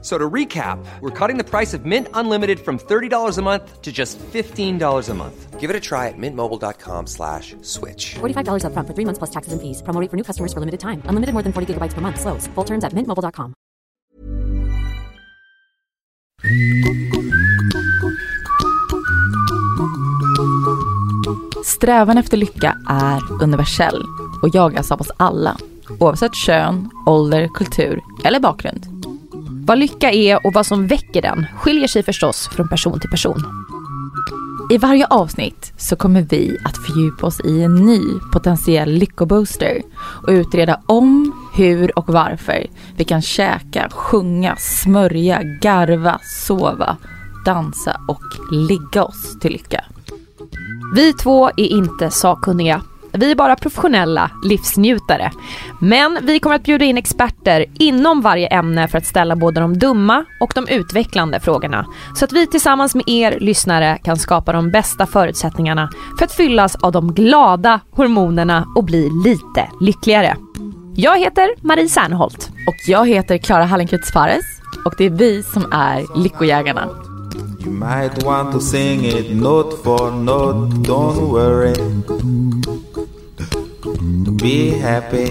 So to recap, we're cutting the price of Mint Unlimited from $30 a month to just $15 a month. Give it a try at mintmobile.com slash switch. $45 upfront for three months plus taxes and fees. Promo rate for new customers for limited time. Unlimited more than 40 gigabytes per month. Slows. Full terms at mintmobile.com. Strävan efter lycka är universell och jagas av oss alla, oavsett kön, ålder, kultur eller bakgrund. Vad lycka är och vad som väcker den skiljer sig förstås från person till person. I varje avsnitt så kommer vi att fördjupa oss i en ny potentiell lyckobooster och utreda om, hur och varför vi kan käka, sjunga, smörja, garva, sova, dansa och ligga oss till lycka. Vi två är inte sakkunniga. Vi är bara professionella livsnjutare. Men vi kommer att bjuda in experter inom varje ämne för att ställa både de dumma och de utvecklande frågorna. Så att vi tillsammans med er lyssnare kan skapa de bästa förutsättningarna för att fyllas av de glada hormonerna och bli lite lyckligare. Jag heter Marie Serneholt. Och jag heter Klara Hallenkreutz Fares och det är vi som är Lyckojägarna. You might want to sing it note for note, don't worry. Be happy.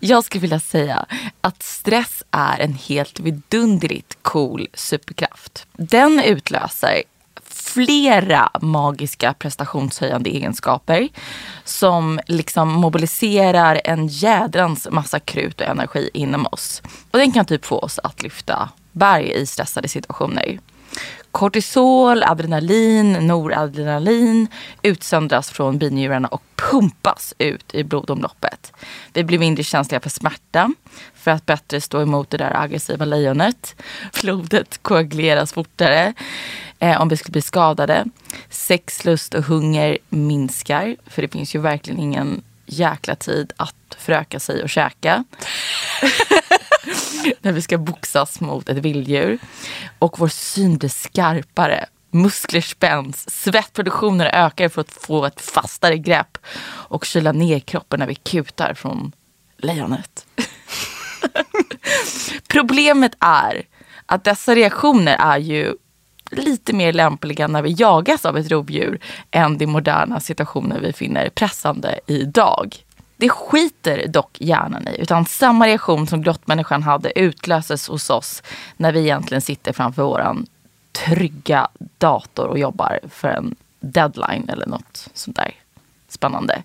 Jag skulle vilja säga att stress är en helt vidunderligt cool superkraft. Den utlöser flera magiska prestationshöjande egenskaper som liksom mobiliserar en jädrans massa krut och energi inom oss. Och den kan typ få oss att lyfta berg i stressade situationer. Kortisol, adrenalin, noradrenalin utsöndras från binjurarna och pumpas ut i blodomloppet. Vi blir mindre känsliga för smärta för att bättre stå emot det där aggressiva lejonet. Blodet koaguleras fortare eh, om vi skulle bli skadade. Sexlust och hunger minskar för det finns ju verkligen ingen jäkla tid att föröka sig och käka när vi ska boxas mot ett vilddjur. Och vår syn blir skarpare. Muskler spänns, svettproduktionen ökar för att få ett fastare grepp och kyla ner kroppen när vi kutar från lejonet. Problemet är att dessa reaktioner är ju lite mer lämpliga när vi jagas av ett rovdjur än de moderna situationer vi finner pressande idag. Det skiter dock hjärnan i, utan samma reaktion som grottmänniskan hade utlöses hos oss när vi egentligen sitter framför våran trygga dator och jobbar för en deadline eller något sånt där spännande.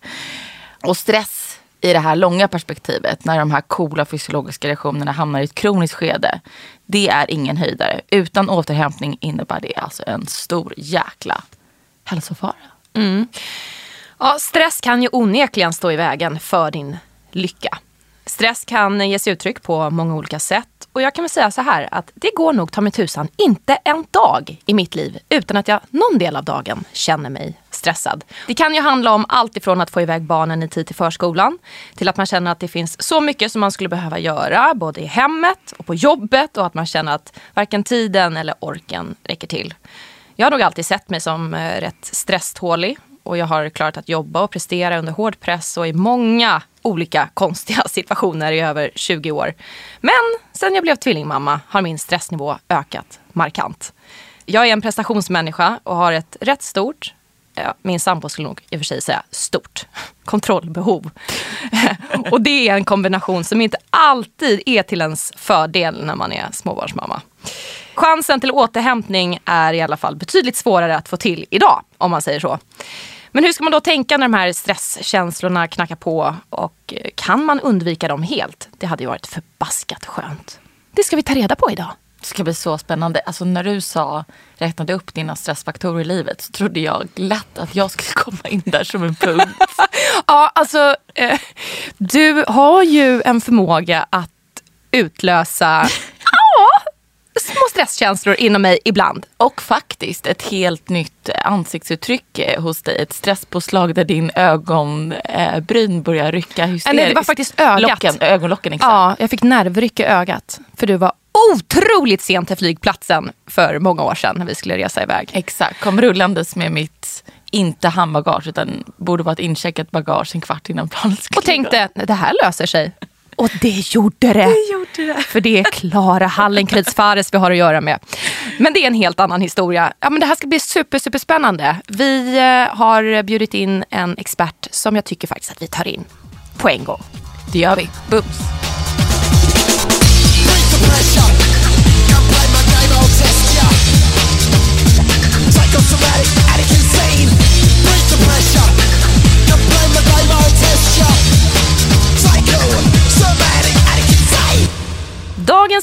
Och stress i det här långa perspektivet, när de här coola fysiologiska reaktionerna hamnar i ett kroniskt skede, det är ingen höjdare. Utan återhämtning innebär det alltså en stor jäkla hälsofara. Mm. Ja, stress kan ju onekligen stå i vägen för din lycka. Stress kan ge sig uttryck på många olika sätt. Och jag kan väl säga så här att det går nog ta mig tusan inte en dag i mitt liv utan att jag någon del av dagen känner mig stressad. Det kan ju handla om allt ifrån att få iväg barnen i tid till förskolan till att man känner att det finns så mycket som man skulle behöva göra både i hemmet och på jobbet och att man känner att varken tiden eller orken räcker till. Jag har nog alltid sett mig som eh, rätt stresstålig och jag har klarat att jobba och prestera under hård press och i många olika konstiga situationer i över 20 år. Men sen jag blev tvillingmamma har min stressnivå ökat markant. Jag är en prestationsmänniska och har ett rätt stort, min sambo skulle nog i och för sig säga stort, kontrollbehov. och det är en kombination som inte alltid är till ens fördel när man är småbarnsmamma. Chansen till återhämtning är i alla fall betydligt svårare att få till idag, om man säger så. Men hur ska man då tänka när de här stresskänslorna knackar på och kan man undvika dem helt? Det hade ju varit förbaskat skönt. Det ska vi ta reda på idag. Det ska bli så spännande. Alltså när du sa, räknade upp dina stressfaktorer i livet så trodde jag lätt att jag skulle komma in där som en punkt. ja, alltså eh, du har ju en förmåga att utlösa små stresskänslor inom mig ibland. Och faktiskt ett helt nytt ansiktsuttryck eh, hos dig. Ett stresspåslag där din ögonbryn börjar rycka hysteriskt. Nej, det var faktiskt ögat. Locken, ögonlocken, exakt. Ja, jag fick nervryck i ögat. För du var otroligt sent till flygplatsen för många år sedan när vi skulle resa iväg. Exakt, kom rullandes med mitt, inte handbagage utan borde vara ett incheckat bagage en kvart innan planet skulle Och tänkte, det här löser sig. Och det gjorde det. det gjorde det. För det är Klara Hallenkrids Fares vi har att göra med. Men det är en helt annan historia. Ja, men det här ska bli super, super spännande. Vi eh, har bjudit in en expert som jag tycker faktiskt att vi tar in på en gång. Det gör vi. Bums.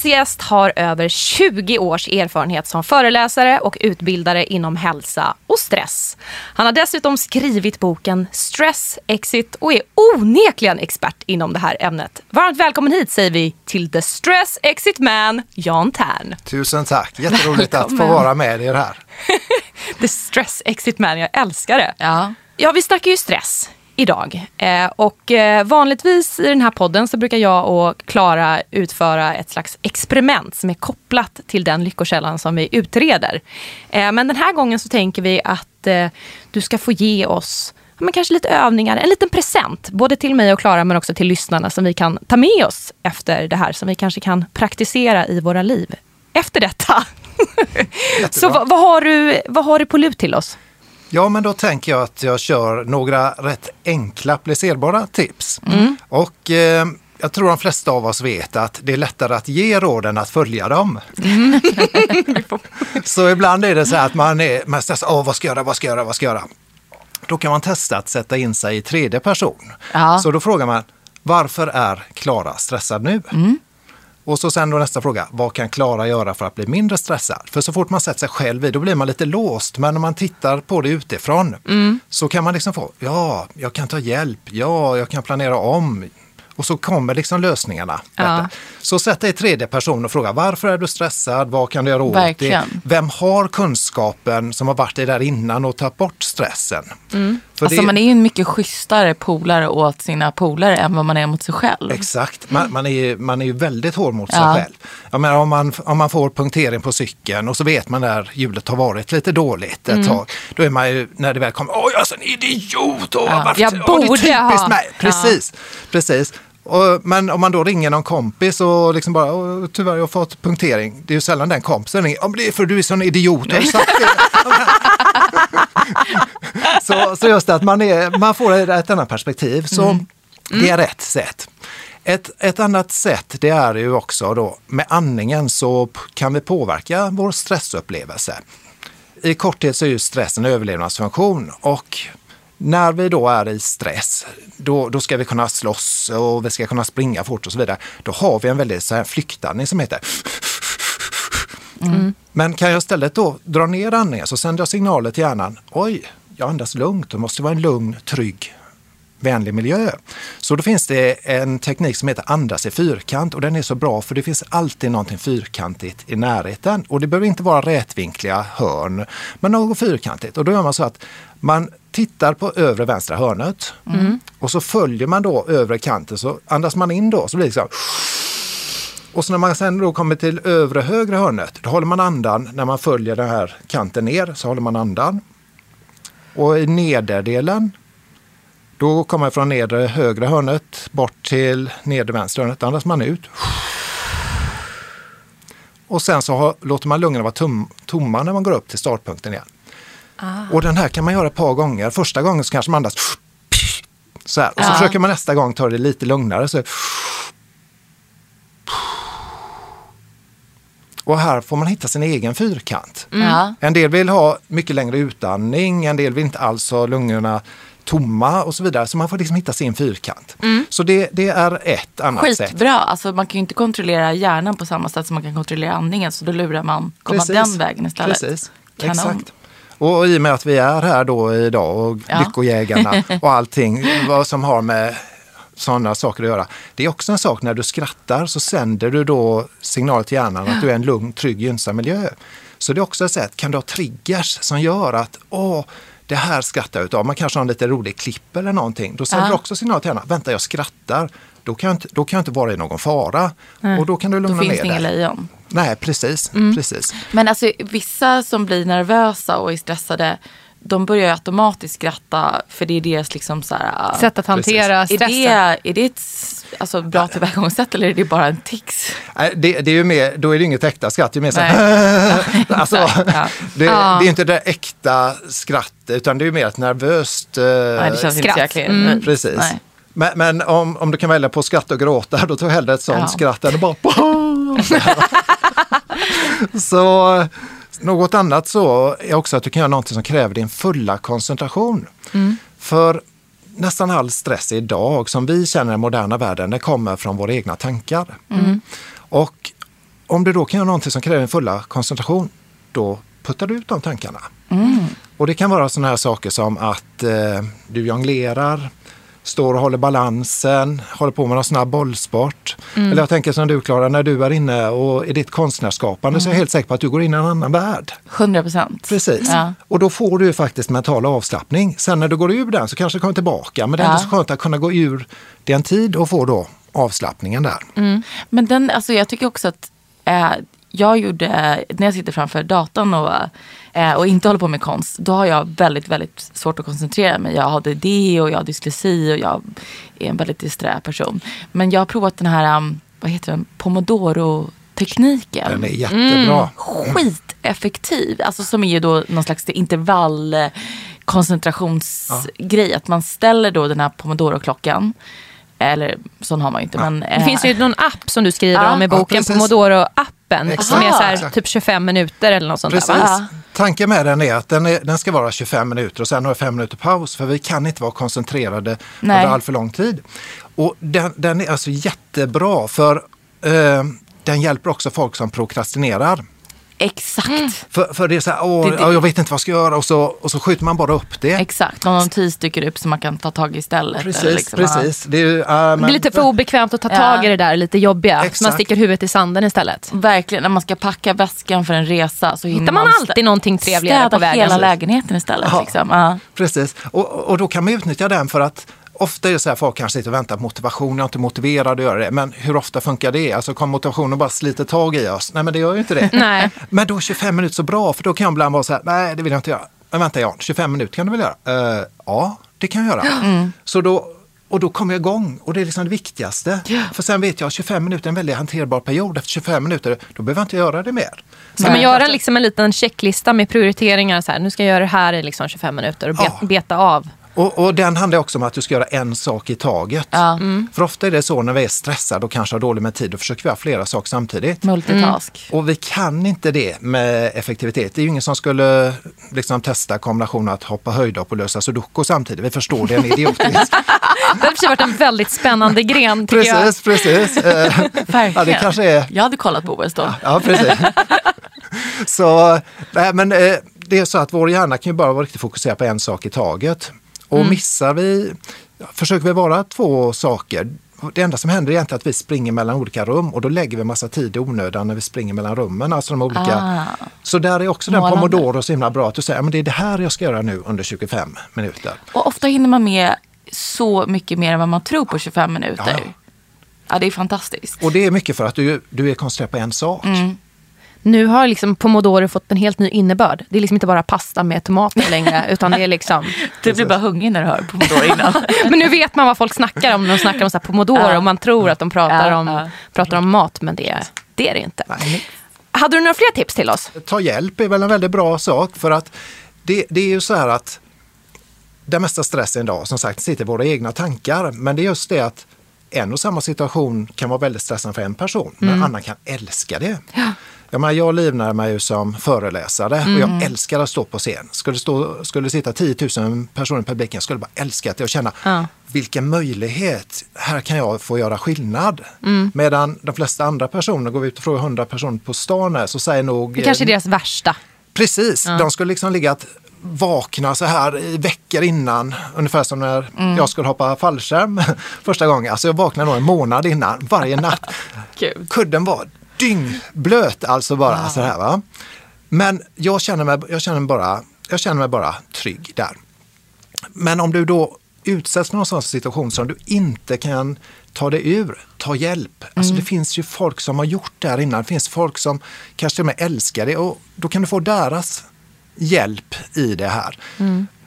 Gäst har över 20 års erfarenhet som föreläsare och utbildare inom hälsa och stress. Han har dessutom skrivit boken Stress Exit och är onekligen expert inom det här ämnet. Varmt välkommen hit säger vi till The Stress Exit Man, Jan Tern. Tusen tack, jätteroligt att få vara med er här. The Stress Exit Man, jag älskar det. Ja. Ja, vi snackar ju stress idag. Eh, och eh, vanligtvis i den här podden så brukar jag och Klara utföra ett slags experiment som är kopplat till den lyckokällan som vi utreder. Eh, men den här gången så tänker vi att eh, du ska få ge oss men kanske lite övningar, en liten present. Både till mig och Klara men också till lyssnarna som vi kan ta med oss efter det här. Som vi kanske kan praktisera i våra liv efter detta. så vad, vad, har du, vad har du på lut till oss? Ja, men då tänker jag att jag kör några rätt enkla applicerbara tips. Och eh, jag tror de flesta av oss vet att det är lättare att ge råden att följa dem. så ibland är det så här att man är man stressar, Åh, vad ska jag göra, vad ska jag göra, vad ska jag göra? Då kan man testa att sätta in sig i tredje person. Ja. Så då frågar man, varför är Klara stressad nu? Och så sen då nästa fråga, vad kan Klara göra för att bli mindre stressad? För så fort man sätter sig själv i, då blir man lite låst. Men om man tittar på det utifrån så kan man liksom få, ja, jag kan ta hjälp, ja, jag kan planera om. Och så kommer liksom lösningarna. Ja. Så sätt dig i tredje person och fråga, varför är du stressad? Vad kan du göra åt det? Verkligen. Vem har kunskapen som har varit i där innan och tagit bort stressen? För Alltså det- man är ju en mycket schysstare polare åt sina polare än vad man är mot sig själv. Exakt, man, man, är ju, man är ju väldigt hård mot Ja. sig själv. Jag menar, om, man, om man får punktering på cykeln och så vet man när hjulet har varit lite dåligt Mm. ett tag. Då är man ju, när det väl kommer, åh jag är en idiot! Och varför, jag åh, det är borde typiskt ha." mig. Precis, precis. Och, men om man då ringer någon kompis och liksom bara, åh, tyvärr jag har fått punktering. Det är ju sällan den kompisen ringer, men det är för du är sån idiot. Så, så just det att man, är, man får ett, annat perspektiv. Så det är ett sätt. Ett, ett annat sätt det är ju också då med andningen så kan vi påverka vår stressupplevelse. I korthet så är ju stress en överlevnadsfunktion och när vi då är i stress, då, då ska vi kunna slåss och vi ska kunna springa fort och så vidare. Då har vi en väldigt så här flyktandning som heter men kan jag istället då dra ner andningen så sänder jag signaler till hjärnan. Oj, jag andas lugnt. Det måste vara en lugn, trygg, vänlig miljö. Så då finns det en teknik som heter andas i fyrkant och den är så bra för det finns alltid någonting fyrkantigt i närheten. Och det behöver inte vara rätvinkliga hörn, men något fyrkantigt. Och då gör man så att man tittar på övre vänstra hörnet och så följer man då övre kanten så andas man in då så blir det så här och så när man sen då kommer till övre högra hörnet, då håller man andan när man följer den här kanten ner, så håller man andan. Och i nederdelen, då kommer man från nedre högra hörnet bort till nedre vänstra hörnet, andas man ut. Och sen så har, låter man lungorna vara tum, tomma när man går upp till startpunkten igen. Och den här kan man göra ett par gånger. Första gången så kanske man andas så här. Och så Ja. försöker man nästa gång ta det lite lugnare. Så Och här får man hitta sin egen fyrkant. Ja. En del vill ha mycket längre utandning, en del vill inte alls ha lungorna tomma och så vidare. Så man får liksom hitta sin fyrkant. Så det, det är ett annat sätt. Skitbra. Alltså, man kan ju inte kontrollera hjärnan på samma sätt som man kan kontrollera andningen. Så då lurar man komma den vägen istället. Precis, Kanon. exakt. Och i och med att vi är här då idag och Ja. Lyckojägarna och allting vad som har med sådana saker att göra. Det är också en sak när du skrattar så sänder du då signaler till hjärnan att du är en lugn, trygg, gynnsam miljö. Så det är också ett sätt, kan du ha triggers som gör att åh, det här skrattar jag utav. Man kanske har en lite rolig klipp eller någonting. Då sänder Ja. du också signal till hjärnan, vänta jag skrattar. Då kan jag inte, då kan jag inte vara i någon fara. Och då kan du Då lugna finns ner det inga dig. lejon. Nej, precis. Mm. precis. Men alltså vissa som blir nervösa och är stressade, de börjar ju automatiskt skratta för det är deras liksom så här, Sätt att hantera är stressen. det, är det ett alltså, bra tillvägagångssätt eller är det bara en tics? Nej, Det, det är ju mer, då är det inget äkta skratt, det är mer så här, alltså, ja. det, det är inte det äkta skratt utan det är mer ett nervöst eh, Nej, det känns inte så skratt. jäkla Mm. Precis. Nej. Men, men om, om du kan välja på skratt och gråta, då tar jag hellre ett sånt Ja. skratt än bara Så något annat så är också att du kan göra någonting som kräver din fulla koncentration. För nästan all stress idag som vi känner i den moderna världen, den kommer från våra egna tankar. Och om du då kan göra någonting som kräver din fulla koncentration, då puttar du ut de tankarna. Och det kan vara sådana här saker som att eh, du jonglerar, står och håller balansen, håller på med någon snabb bollsport. Eller jag tänker som du Klara, när du är inne och i ditt konstnärsskapande så är jag helt säker på att du går in i en annan värld. 100 procent. Precis. Ja. Och då får du ju faktiskt mental avslappning. Sen när du går ur den så kanske du kommer tillbaka. Men det är ändå Ja. så skönt att kunna gå ur det en tid och få då avslappningen där. Men den, alltså jag tycker också att eh, jag gjorde, när jag sitter framför datorn och, eh, och inte håller på med konst, då har jag väldigt, väldigt svårt att koncentrera mig. Jag har ADD och jag har dyslexi och jag är en väldigt disträ person. Men jag har provat den här, um, vad heter den, pomodoro-tekniken. Den är jättebra. skiteffektiv. Alltså som är ju då någon slags intervall koncentrationsgrej. Att man ställer då den här pomodoro-klockan. Eller sån har man ju inte. Men, Det eh, finns ju någon app som du skriver Ja. om i Ja, boken, precis. Pomodoro-appen. Exakt. Som är så här, typ 25 minuter eller något sånt Precis. där. Va? Tanken med den är att den, är, den ska vara 25 minuter och sen har vi fem minuter paus för vi kan inte vara koncentrerade Nej. under all för lång tid. Och den, den är alltså jättebra för eh, den hjälper också folk som prokrastinerar. Exakt. För, för det är så här, åh, Det- det- ja, jag vet inte vad jag ska göra och så, och så skjuter man bara upp det. Exakt. Någon notis dyker upp som man kan ta tag i istället. Precis, eller liksom, precis. Det är, ju, äh, Det men, blir lite för obekvämt att ta Ja. tag i det där lite jobbiga. Så man Exakt. sticker huvudet i sanden istället. Verkligen. När man ska packa väskan för en resa så Hittar man stä- alltid någonting trevligare städa på vägen. hela lägenheten istället. Ja. Liksom. Ja. Precis, och, och då kan man utnyttja den för att Ofta är det så här folk kanske sitter och väntar på motivation, jag är inte motiverad att göra det. Men hur ofta funkar det? Alltså kommer motivationen bara sliter tag i oss? Nej men det gör ju inte det. Nej. Men då är 25 minuter så bra för då kan jag ibland vara så här, nej det vill jag inte göra. Men vänta Jan, 25 minuter kan du väl göra? "Eh, ja, det kan jag göra. Så då, och då kommer jag igång och det är liksom det viktigaste. För sen vet jag att 25 minuter är en väldigt hanterbar period. Efter 25 minuter, då behöver jag inte göra det mer. Ska man göra liksom en liten checklista med prioriteringar? Så här, nu ska jag göra det här i liksom 25 minuter och bet, Ja. beta av. Och, och den handlar också om att du ska göra en sak i taget. Ja. För ofta är det så när vi är stressade och kanske har dåligt med tid, då försöker vi göra flera saker samtidigt. Multitask. Och vi kan inte det med effektivitet. Det är ju ingen som skulle liksom testa kombinationen att hoppa höjdhopp och lösa sudoku samtidigt. Vi förstår det, är idiotiskt. Det hade i och för sig varit en väldigt spännande gren tycker jag. precis, precis. Eh, Verkligen. Ja, det kanske är... Jag hade kollat på OS då. Ja, precis. så, nej, men eh, det är så att vår hjärna kan ju bara vara riktigt fokuserad på en sak i taget. Och Mm. missar vi, försöker vi vara två saker, det enda som händer är egentligen att vi springer mellan olika rum och då lägger vi massa tid i onödan när vi springer mellan rummen. Alltså de olika. Ah. Så där är också den Målande. pomodoro så himla bra att du säger att det är det här jag ska göra nu under 25 minuter. Och ofta hinner man med så mycket mer än vad man tror på 25 minuter. Ja. Ja, det är fantastiskt. Och det är mycket för att du, du är koncentrerad på en sak. Mm. Nu har liksom pomodoro fått en helt ny innebörd. Det är liksom inte bara pasta med tomater längre. utan det är liksom... Du blir bara hungrig när du hör pomodoro innan. Men nu vet man vad folk snackar om. De snackar om så här pomodoro Ja. och man tror att de pratar, Ja, om, ja. pratar om mat. Men det, det är det inte. Nej. Hade du några fler tips till oss? ta hjälp är väl en väldigt bra sak för att det, det är ju så här att den mesta stressen idag som sagt sitter i våra egna tankar. Men det är just det att en och samma situation kan vara väldigt stressande för en person, men en annan kan älska det. Jag, menar, jag livnär mig ju som föreläsare och jag älskar att stå på scen. Skulle, stå, skulle sitta 10 000 personer i publiken skulle jag bara älska det och känna Ja. vilken möjlighet, här kan jag få göra skillnad. Medan de flesta andra personer, går vi ut och frågar 100 personer på stan här, så säger nog... Det kanske är deras värsta. Precis, de skulle liksom ligga att vakna så här i veckor innan, ungefär som när jag skulle hoppa fallskärm första gången. Alltså jag vaknade nog en månad innan, varje natt. Kudden var dyngblöt alltså bara så här va. Men jag känner, mig, jag, känner mig bara, jag känner mig bara trygg där. Men om du då utsätts för någon sån situation som du inte kan ta dig ur, ta hjälp. Alltså det finns ju folk som har gjort det här innan. Det finns folk som kanske till och med älskar det och då kan du få deras hjälp i det här.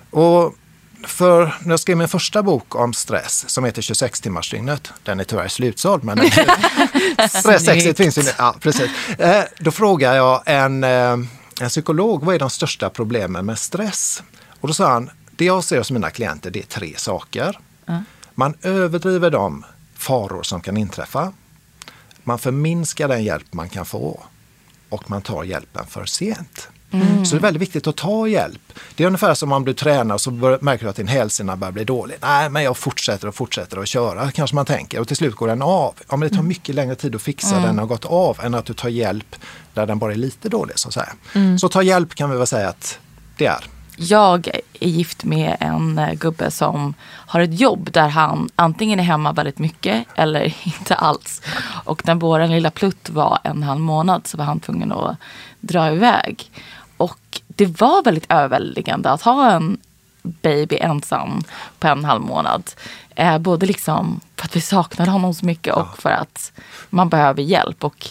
Och för när jag skrev min första bok om stress som heter 26 timmarsdygnet, den är tyvärr slutsåld men den Stressexit finns ju nu. Ja, precis. Eh, då frågar jag en, eh, en psykolog, vad är de största problemen med stress? Och då sa han, det jag ser hos mina klienter det är tre saker. Man överdriver de faror som kan inträffa. Man förminskar den hjälp man kan få och man tar hjälpen för sent. Så det är väldigt viktigt att ta hjälp. Det är ungefär som om du tränar och så märker du att din hälsena börjar bli dålig. Nej, men jag fortsätter och fortsätter att köra, kanske man tänker. Och till slut går den av. Ja, men det tar mycket längre tid att fixa den har gått av än att du tar hjälp där den bara är lite dålig. Så, att säga. så ta hjälp kan vi väl säga att det är. Jag är gift med en eh, gubbe som har ett jobb där han antingen är hemma väldigt mycket eller inte alls. Och när vår lilla plutt var en halv månad så var han tvungen att dra iväg. Och det var väldigt överväldigande att ha en baby ensam på en halv månad. Eh, både liksom för att vi saknade honom så mycket och för att man behöver hjälp. Och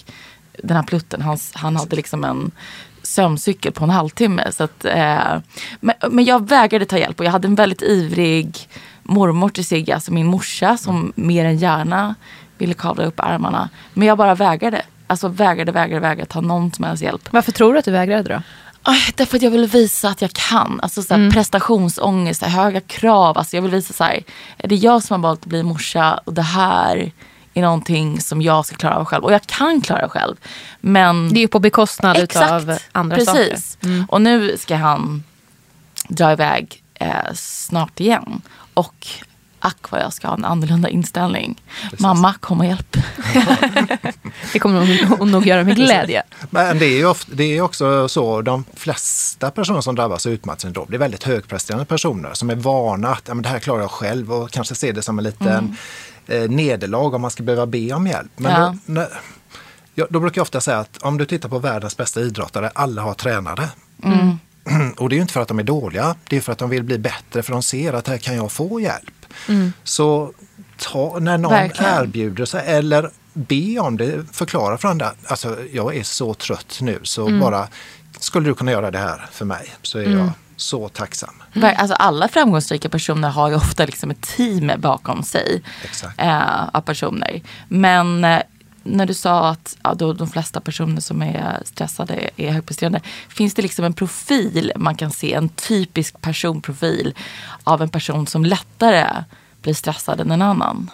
den här plutten, han, han hade liksom en sömncykel på en halvtimme. Så att, eh, men, men jag vägrade ta hjälp och jag hade en väldigt ivrig mormor till Sigge, alltså min morsa som mer än gärna ville kavla upp armarna. Men jag bara vägrade. Alltså vägrade, vägrade, vägrade ta någon som helst hjälp. Varför tror du att du vägrade då? Därför att jag vill visa att jag kan. Alltså såhär, prestationsångest, såhär, höga krav. Alltså jag vill visa så här, är det jag som har valt att bli morsa och det här är någonting som jag ska klara av själv. Och jag kan klara det själv. Men Det är ju på bekostnad Exakt, av andra precis. saker. Och nu ska han dra iväg eh, snart igen. Och ack vad jag ska ha en annorlunda inställning. Mamma, kom och hjälp. Det kommer hon nog göra med glädje. Men det är ju ofta, det är också så, de flesta personer som drabbas av utmattningssyndrom, det är väldigt högpresterande personer som är vana att ja, men det här klarar jag själv och kanske ser det som en liten eh, nederlag om man ska behöva be om hjälp. Men Ja. då, när, ja, då brukar jag ofta säga att om du tittar på världens bästa idrottare, alla har tränare. Och det är ju inte för att de är dåliga, det är för att de vill bli bättre för de ser att här kan jag få hjälp. Så ta, när någon Verkligen. erbjuder sig eller be om det, förklara för andra. Alltså jag är så trött nu så bara skulle du kunna göra det här för mig så är jag så tacksam. Ver- Alltså alla framgångsrika personer har ju ofta liksom ett team bakom sig. Exakt. Eh, av personer. Men eh, när du sa att ja, då, de flesta personer som är stressade är högpresterande. Finns det liksom en profil man kan se? En typisk personprofil av en person som lättare blir stressad än en annan?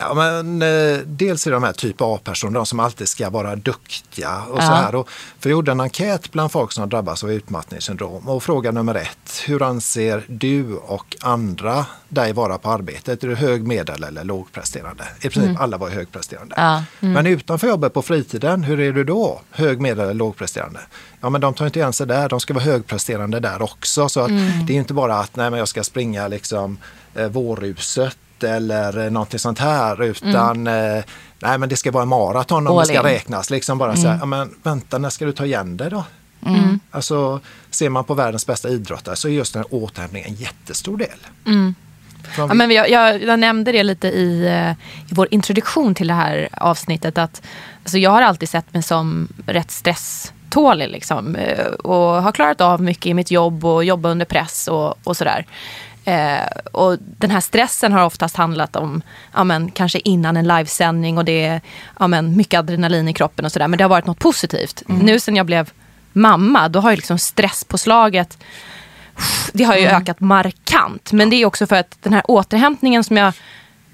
Ja, men, eh, dels är det de här typ A-personer, de som alltid ska vara duktiga. Och så Ja. här. Och, för jag gjorde en enkät bland folk som har drabbats av utmattningssyndrom. Och fråga nummer ett, hur anser du och andra dig vara på arbetet? Är du hög, medel eller lågpresterande? I princip alla var högpresterande. Ja. Men utanför jobbet på fritiden, hur är du då? Hög, medel eller lågpresterande? Ja, men de tar inte igen sig där, de ska vara högpresterande där också. Så att det är inte bara att nej, men jag ska springa liksom, eh, vårruset eller eh, någonting sånt här utan eh, nej men det ska vara en maraton om All det ska in. räknas. Liksom bara så här, ja, men vänta när ska du ta igen dig då? Alltså ser man på världens bästa idrottare så är just den här återhämtningen en jättestor del. Om Ja, men jag, jag, jag nämnde det lite i, eh, i vår introduktion till det här avsnittet. Att, alltså jag har alltid sett mig som rätt stresstålig. Liksom, eh, och har klarat av mycket i mitt jobb och jobba under press och, och sådär. Eh, och den här stressen har oftast handlat om ja, men, kanske innan en livesändning och det är ja, men, mycket adrenalin i kroppen och sådär. Men det har varit något positivt. Nu sen jag blev mamma, då har ju liksom stresspåslaget det har ju ökat markant. Men det är också för att den här återhämtningen som jag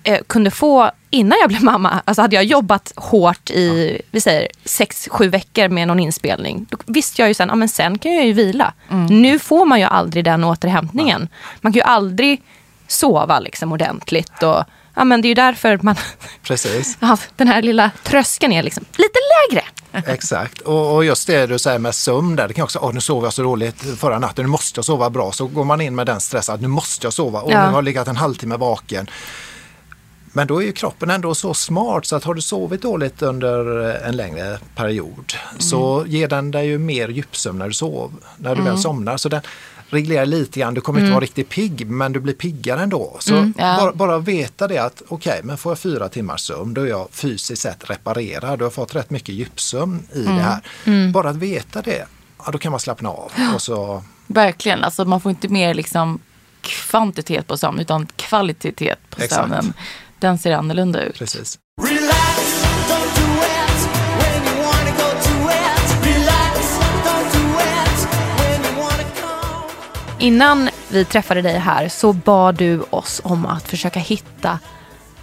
eh, kunde få innan jag blev mamma. Alltså hade jag jobbat hårt i, vi säger sex, sju veckor med någon inspelning. Då visste jag ju sen, ja men sen kan jag ju vila. Nu får man ju aldrig den återhämtningen. Man kan ju aldrig sova liksom ordentligt. Och, ja men det är ju därför man, Precis. ja, den här lilla tröskeln är liksom lite lägre. exakt. Och, och just det du säger med sömn där, det kan också, åh nu sov jag så dåligt förra natten, nu måste jag sova bra. Så går man in med den stressen, att nu måste jag sova, och Ja. nu har jag legat en halvtimme vaken. Men då är ju kroppen ändå så smart så att har du sovit dåligt under en längre period så ger den dig ju mer djupsömn när du sov, när du väl somnar. Så den reglerar lite grann, du kommer inte vara riktigt pigg men du blir piggare ändå. Så ja. bara, bara veta det att okej, men får jag fyra timmars sömn då är jag fysiskt sett reparerad. Du har fått rätt mycket djupsömn i det här. Bara att veta det, ja, då kan man slappna av. Och så, Verkligen, alltså man får inte mer liksom kvantitet på sömn utan kvalitet på Exakt. Den ser annorlunda ut. precis. Innan vi träffade dig här så bad du oss om att försöka hitta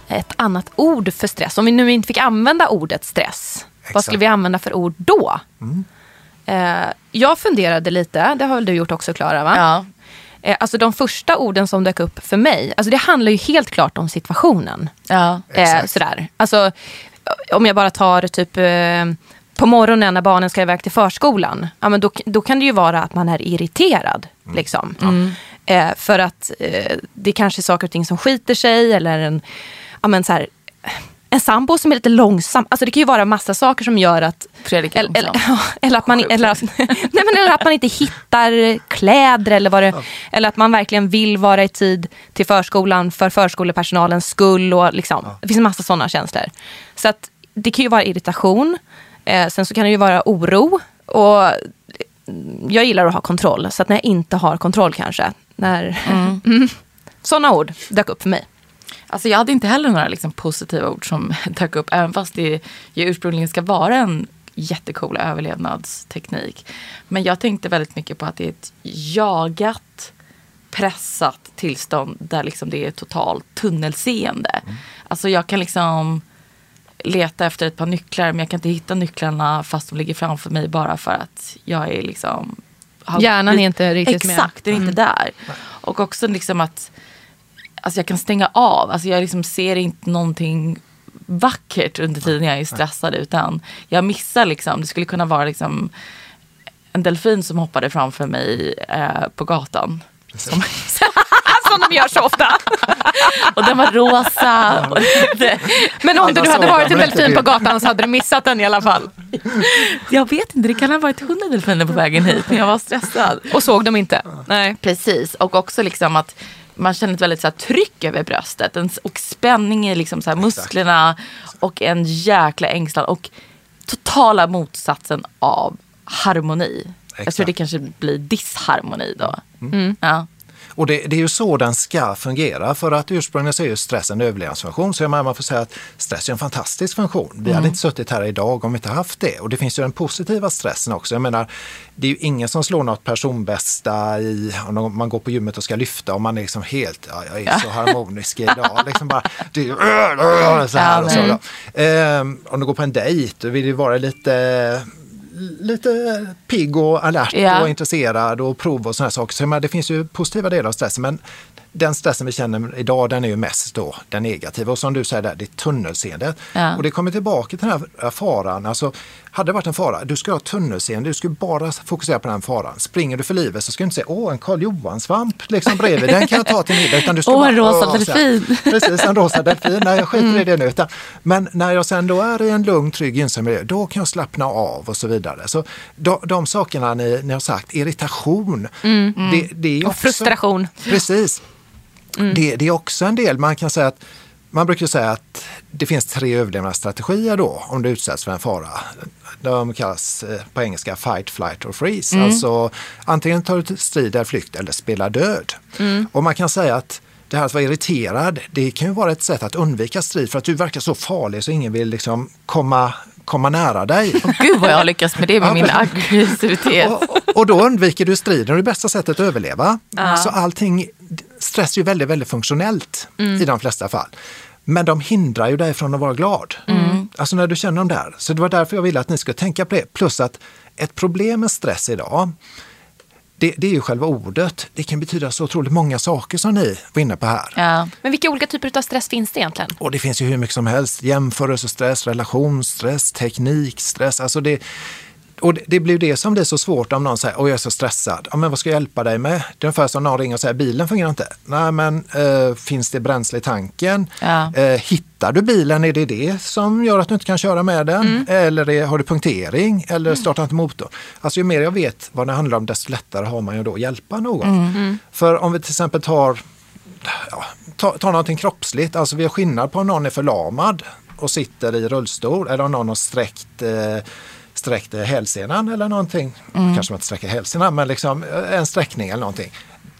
ett annat ord för stress. Om vi nu inte fick använda ordet stress, vad Exakt. skulle vi använda för ord då? Eh, jag funderade lite, det har väl du gjort också Klara? Va? Ja, Eh, alltså de första orden som dök upp för mig, alltså det handlar ju helt klart om situationen. ja, Eh, sådär. Alltså, om jag bara tar typ eh, på morgonen när barnen ska iväg till förskolan. Ja, men då, då kan det ju vara att man är irriterad. Liksom. Eh, för att eh, det är kanske saker och ting som skiter sig eller en, ja, men så här, en sambo som är lite långsam. Alltså det kan ju vara massa saker som gör att Fredrik är eller, eller, långsam. eller, att man, eller, att, nej, men, eller att man inte hittar kläder eller, vad det, eller att man verkligen vill vara i tid till förskolan för förskolepersonalens skull. Och liksom, Det finns en massa sådana känslor. Så att det kan ju vara irritation. Eh, sen så kan det ju vara oro. Och jag gillar att ha kontroll. Så att när jag inte har kontroll kanske. När, mm. Sådana ord dök upp för mig. Alltså jag hade inte heller några liksom positiva ord som dök upp. Även fast det ju ursprungligen ska vara en jättecool överlevnadsteknik. Men jag tänkte väldigt mycket på att det är ett jagat, pressat tillstånd där liksom det är totalt tunnelseende. Alltså jag kan liksom leta efter ett par nycklar men jag kan inte hitta nycklarna fast de ligger framför mig bara för att jag är liksom har- Hjärnan är inte riktigt med. Exakt, den är inte där. Och också liksom att alltså jag kan stänga av. Alltså jag liksom ser inte någonting vackert under tiden jag är stressad utan jag missar liksom. Det skulle kunna vara liksom en delfin som hoppade framför mig eh, på gatan. Som, Som de gör så ofta. och den var rosa. Och det, Men om du hade varit en delfin på gatan så hade du missat den i alla fall. jag vet inte, det kan ha varit hundra delfiner på vägen hit men jag var stressad. Och såg dem inte. Nej. Precis, och också liksom att man känner ett väldigt så här, tryck över bröstet en, och spänning i liksom, så här, musklerna och en jäkla ängslan och totala motsatsen av harmoni. Jag tror Exakt. det kanske blir disharmoni då. Ja. Och det, det är ju så den ska fungera för att ursprungligen så är ju stress en överlevnadsfunktion. Så jag menar, man får säga att stress är en fantastisk funktion. Vi hade inte suttit här idag om vi inte haft det. Och det finns ju den positiva stressen också. Jag menar, det är ju ingen som slår något personbästa i, om man går på gymmet och ska lyfta och man är liksom helt, ja, jag är så harmonisk idag. Liksom bara, det är, ju- så här och så. Då. Ehm, om du går på en dejt, då vill du vara lite lite pigg och alert Ja. och intresserad och prova och sådana saker. Så menar, det finns ju positiva delar av stressen men den stressen vi känner idag den är ju mest då den negativa och som du säger där, det är tunnelseendet. Ja. Och det kommer tillbaka till den här faran. Alltså, hade det varit en fara, du ska ha tunnelseende, du ska bara fokusera på den faran. Springer du för livet så ska du inte säga åh en Karl Johan-svamp liksom bredvid, den kan jag ta till middag. Utan du ska Åh, en rosa delfin. Precis, en rosa delfin. Nej, jag skiter i det nu. Utan, men när jag sen då är i en lugn, trygg, gynnsam miljö, då kan jag slappna av och så vidare. Så de, de sakerna ni, ni har sagt, irritation, det, det är Och också, frustration. Precis. Det, det är också en del, man kan säga att man brukar säga att det finns tre överlevnadsstrategier då om du utsätts för en fara. De kallas eh, på engelska fight, flight or freeze. Alltså antingen tar du strid eller flykt eller spelar död. Och man kan säga att det här att vara irriterad, det kan ju vara ett sätt att undvika strid för att du verkar så farlig så ingen vill liksom komma, komma nära dig. Gud vad jag har lyckats med det med Ja, min aggressivitet. Och, och då undviker du striden och det bästa sättet att överleva. Så allting, stress är ju väldigt, väldigt funktionellt i de flesta fall. Men de hindrar ju dig från att vara glad. Alltså när du känner dem där. Så det var därför jag ville att ni skulle tänka på det. Plus att ett problem med stress idag, det, det är ju själva ordet. Det kan betyda så otroligt många saker som ni var inne på här. Ja. Men vilka olika typer av stress finns det egentligen? Och det finns ju hur mycket som helst. Jämförelsestress, relationsstress, teknikstress. Alltså det, och det, det blir det som blir så svårt om någon säger att jag är så stressad. Ja, men vad ska jag hjälpa dig med? Det är ungefär som någon ringer och säger bilen fungerar inte. Nej, men eh, finns det bränsle i tanken? Ja. Eh, hittar du bilen? Är det det som gör att du inte kan köra med den? Eller är, har du punktering? Eller startar inte motorn? Alltså ju mer jag vet vad det handlar om desto lättare har man ju då att hjälpa någon. För om vi till exempel tar ja, ta, ta någonting kroppsligt. Alltså vi har skillnad på om någon är förlamad och sitter i rullstol eller om någon har sträckt, eh, sträckt eh, hälsenan eller någonting. Kanske man inte sträcker hälsenan men liksom eh, en sträckning eller någonting.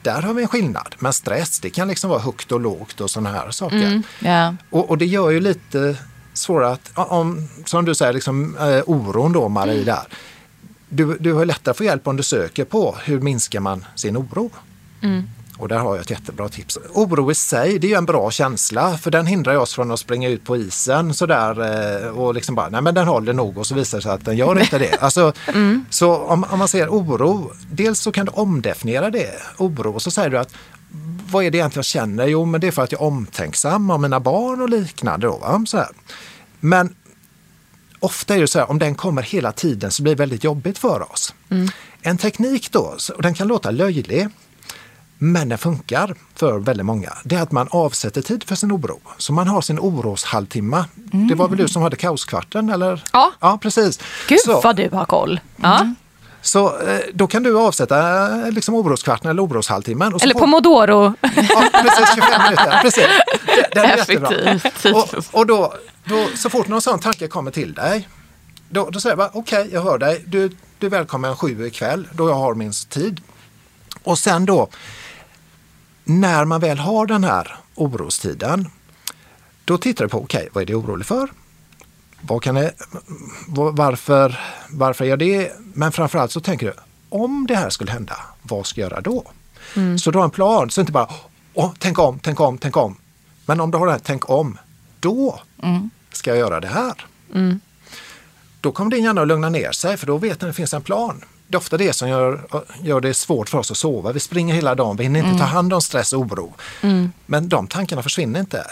Där har vi en skillnad. Men stress det kan liksom vara högt och lågt och sådana här saker. Ja. Och, och det gör ju lite svårare att, om, som du säger, liksom, eh, oron då Marie där. Du, du har lättare att få hjälp om du söker på hur minskar man sin oro. Och där har jag ett jättebra tips. Oro i sig, det är ju en bra känsla för den hindrar oss från att springa ut på isen sådär eh, och liksom bara, nej men den håller nog och så visar det sig att den gör inte det. Alltså, Så om, om man ser oro, dels så kan du omdefiniera det, oro, och så säger du att vad är det egentligen jag känner? Jo, men det är för att jag är omtänksam om mina barn och liknande. Då, va? Så här. Men ofta är det så här, om den kommer hela tiden så blir det väldigt jobbigt för oss. En teknik då, och den kan låta löjlig, men den funkar för väldigt många. Det är att man avsätter tid för sin oro. Så man har sin oroshalvtimma. Det var väl du som hade kaoskvarten? Eller? Ja. Ja, precis. Gud så, vad du har koll. Ja. så eh, då kan du avsätta eh, liksom oroskvarten eller oroshalvtimmen. Eller pomodoro. Ja, precis, 25 minuter. Precis. Det, det är jättebra. Och, och då, då, så fort någon sån tanke kommer till dig, då, då säger jag bara okej, jag hör dig. Du, du är välkommen sju ikväll då jag har min tid. Och sen då, när man väl har den här orostiden, då tittar du på okej, vad är det orolig för? Vad kan det, varför, varför är jag det? Men framförallt så tänker du, om det här skulle hända, vad ska jag göra då? Så du har en plan, så inte bara Åh, tänk om, tänk om, tänk om. Men om du har det här tänk om, då ska jag göra det här. Då kommer din hjärna att lugna ner sig för då vet den att det finns en plan. Det är ofta det som gör, gör det svårt för oss att sova. Vi springer hela dagen, vi hinner inte ta hand om stress och oro. Men de tankarna försvinner inte.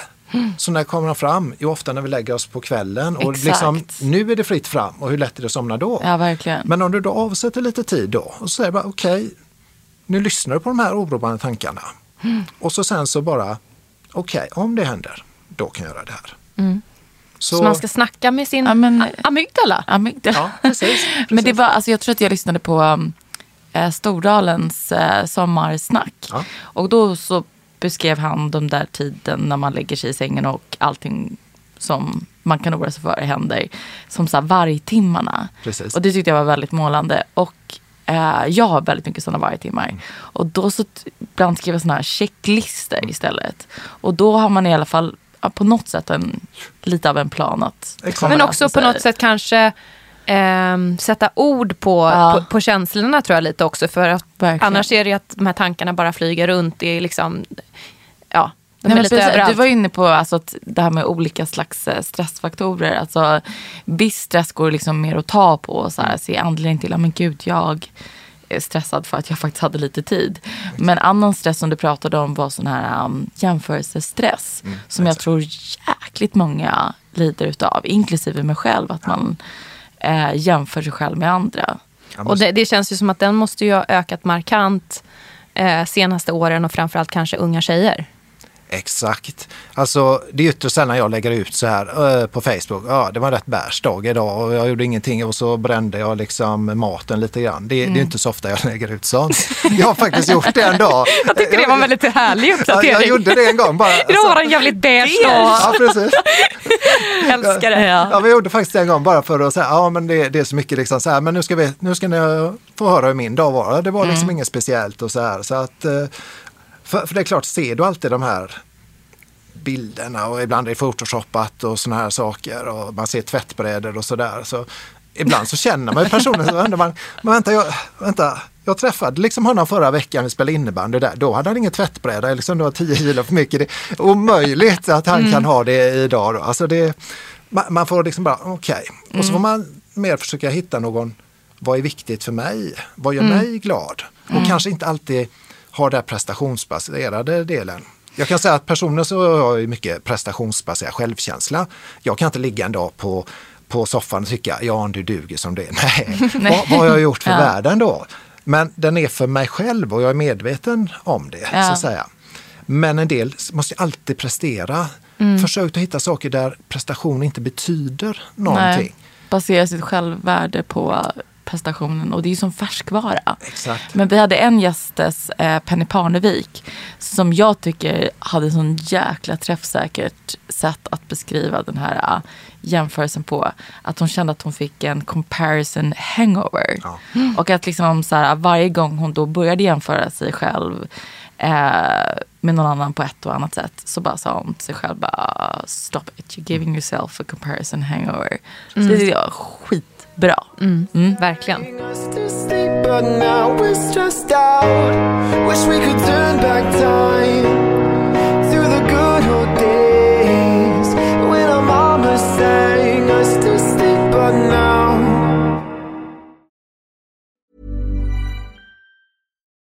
Så när kommer de fram? Jo, ofta när vi lägger oss på kvällen och Exakt. liksom, nu är det fritt fram och hur lätt är det att somna då? Ja, verkligen. Men om du då avsätter lite tid då och säger bara okej, nu lyssnar du på de här oroande tankarna. Och så sen så bara, okej, om det händer, då kan jag göra det här. Så, Så man ska snacka med sin Ja, men- amygdala. Amygdala. Ja, precis. Men det var, alltså, jag tror att jag lyssnade på um, eh, Stordalens eh, sommarsnack. Ja. Och då så beskrev han de där tiden när man lägger sig i sängen och allting som man kan oroa sig för händer. Som så här vargtimmarna. Precis. Och det tyckte jag var väldigt målande. Och eh, jag har väldigt mycket sådana vargtimmar. Mm. Och då så ibland skriver jag sådana här checklistor istället. Och då har man i alla fall ja, på något sätt en, lite av en plan att Men också på något sätt kanske ehm, sätta ord på, Ja. på, på känslorna tror jag lite också. För att Verkligen. annars är det ju att de här tankarna bara flyger runt. Det är liksom, ja, de Nej, är men lite precis, du var inne på alltså, att det här med olika slags eh, stressfaktorer. Alltså, viss stress går liksom mer att ta på och så här, se anledning till men gud, jag stressad för att jag faktiskt hade lite tid. Men annan stress som du pratade om var sån här um, jämförelsestress. som jag tror jäkligt många lider utav, inklusive mig själv. Att man eh, jämför sig själv med andra. Och det, det känns ju som att den måste ju ha ökat markant eh, senaste åren och framförallt kanske unga tjejer. Exakt. Alltså det är ytterst sällan jag lägger ut så här eh, på Facebook. Ja, det var en rätt bärs dag idag och jag gjorde ingenting och så brände jag liksom maten lite grann. Det, det är inte så ofta jag lägger ut sånt. Jag har faktiskt gjort det en dag. Jag tycker det var en väldigt härlig Ja, uppdatering. jag gjorde det en gång bara. Idag var det en jävligt beige dag. Ja, precis. Älskar det. Ja, vi gjorde faktiskt det en gång bara för att säga, ja men det, det är så mycket liksom så här, men nu ska, vi, nu ska ni få höra hur min dag var. Det var liksom inget speciellt och så här. Så att, eh, för, för det är klart, ser du alltid de här bilderna och ibland är det photoshopat och såna här saker och man ser tvättbrädor och sådär. Så ibland så känner man ju personen, så undrar man, men vänta, jag, vänta, jag träffade liksom honom förra veckan, vi spelade innebandy där, då hade han ingen tvättbräda, liksom det var 10 kilo för mycket. Det är omöjligt att han kan ha det idag. Då. Alltså det, man, man får liksom bara, okej, och så får man mer försöka hitta någon, vad är viktigt för mig? Vad gör mig glad? och kanske inte alltid har den prestationsbaserade delen. Jag kan säga att personligen så har jag mycket prestationsbaserad självkänsla. Jag kan inte ligga en dag på, på soffan och tycka, ja du duger som det är. Nej, vad, vad har jag gjort för Ja. världen då? Men den är för mig själv och jag är medveten om det. Ja. så att säga. Men en del måste alltid prestera. Mm. Försök att hitta saker där prestation inte betyder någonting. Basera sitt självvärde på prestationen och det är ju som färskvara. Exakt. Men vi hade en gästes, eh, Penny Parnevik, som jag tycker hade sån jäkla träffsäkert sätt att beskriva den här eh, jämförelsen på. Att hon kände att hon fick en comparison hangover. Ja. Och att liksom så här, varje gång hon då började jämföra sig själv eh, med någon annan på ett och annat sätt så bara sa hon till sig själv bara stop it, you're giving yourself a comparison hangover. Så det tycker jag är skitbra. Verkligen. us to sleep, but now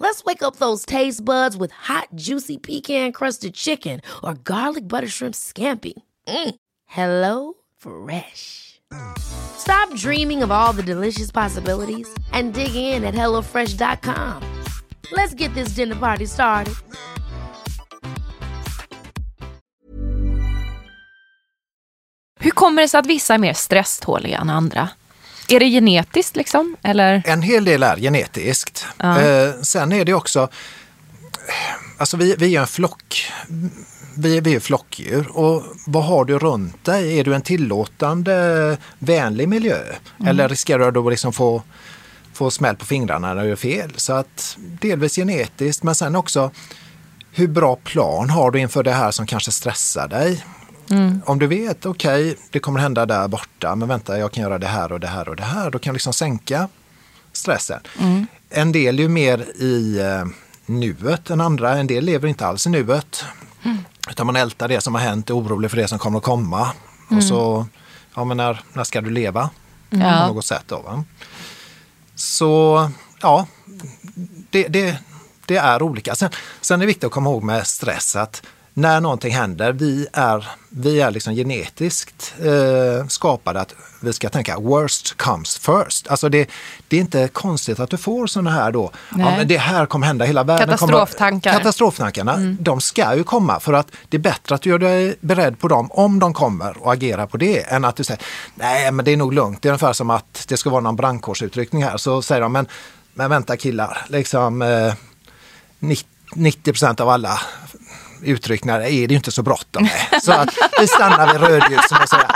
Let's wake up those taste buds with hot, juicy pecan crusted chicken or garlic butter shrimp scampi. Mm. Hello Fresh. Stop dreaming of all the delicious possibilities and dig in at HelloFresh.com. Let's get this dinner party started. Hur kommer det sig att vissa är mer stresståliga än andra? Är det genetiskt liksom? Eller? En hel del är genetiskt. Eh, sen är det också, alltså vi, vi är en flock, vi, vi är flockdjur och vad har du runt dig? Är du en tillåtande, vänlig miljö? Eller riskerar du då liksom få, få smäll på fingrarna när du gör fel? Så att delvis genetiskt men sen också hur bra plan har du inför det här som kanske stressar dig? Om du vet, okej, det kommer hända där borta, men vänta, jag kan göra det här och det här och det här. Då kan du liksom sänka stressen. En del är ju mer i eh, nuet än andra. En del lever inte alls i nuet. Utan man ältar det som har hänt, är orolig för det som kommer att komma. Och så, ja men när, när ska du leva? På något sätt då. Va? Så, ja, det, det, det är olika. Sen, sen är det viktigt att komma ihåg med stress att när någonting händer, vi är, vi är liksom genetiskt eh, skapade att vi ska tänka worst comes first. Alltså det, det är inte konstigt att du får sådana här då, ja, det här kommer hända, hela världen Katastroftankar. kommer... Katastroftankarna. De ska ju komma för att det är bättre att du gör dig beredd på dem om de kommer och agerar på det än att du säger nej men det är nog lugnt. Det är ungefär som att det ska vara någon brandkårsutryckning här så säger de men, men vänta killar, liksom eh, 90 procent av alla utryckningar är det ju inte så bråttom med. Så att vi stannar vid rödljus som jag säger.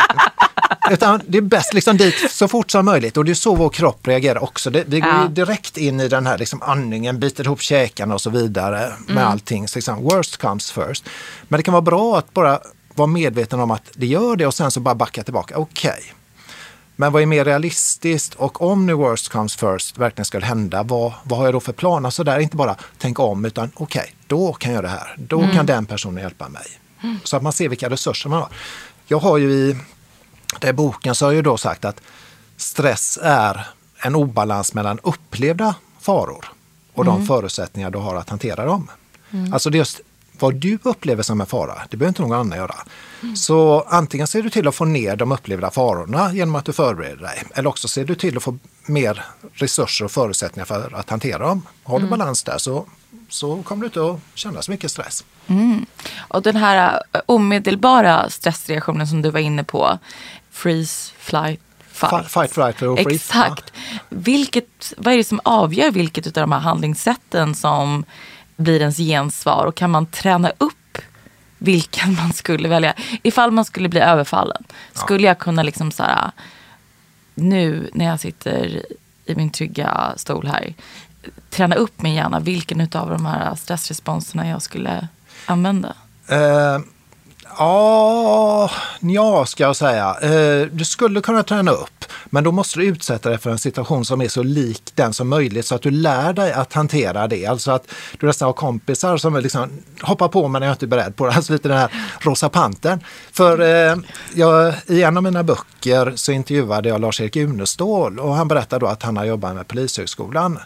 Utan det är bäst liksom dit så fort som möjligt och det är så vår kropp reagerar också. Det, vi går Ja. direkt in i den här liksom andningen, biter ihop käkarna och så vidare med allting. Så liksom, worst comes first. Men det kan vara bra att bara vara medveten om att det gör det och sen så bara backa tillbaka. Okej, men vad är mer realistiskt och om nu worst comes first verkligen ska hända, vad, vad har jag då för planer? Så där inte bara tänka om utan okej, då kan jag göra det här. Då kan den personen hjälpa mig. Så att man ser vilka resurser man har. Jag har ju i den här boken så har jag ju då sagt att stress är en obalans mellan upplevda faror och de förutsättningar du har att hantera dem. Alltså det är just vad du upplever som en fara, det behöver inte någon annan göra. Så antingen ser du till att få ner de upplevda farorna genom att du förbereder dig. Eller också ser du till att få mer resurser och förutsättningar för att hantera dem. Har du balans där så, så kommer du inte att känna så mycket stress. Och den här eh, omedelbara stressreaktionen som du var inne på. Freeze, flight, fight. Fight, fight, freeze. Exakt. Vilket, vad är det som avgör vilket av de här handlingssätten som blir ens gensvar? Och kan man träna upp vilken man skulle välja. Ifall man skulle bli överfallen. Skulle jag kunna liksom så här, nu när jag sitter i min trygga stol här. Träna upp min hjärna vilken av de här stressresponserna jag skulle använda. Eh, ja, ja, ska jag säga. Eh, du skulle kunna träna upp, men då måste du utsätta dig för en situation som är så lik den som möjligt så att du lär dig att hantera det. Alltså att du nästan har kompisar som liksom hoppar på men jag är inte beredd på det. Alltså lite den här rosa pantern. För eh, jag, i en av mina böcker så intervjuade jag Lars-Erik Unestål och han berättade då att han har jobbat med Polishögskolan.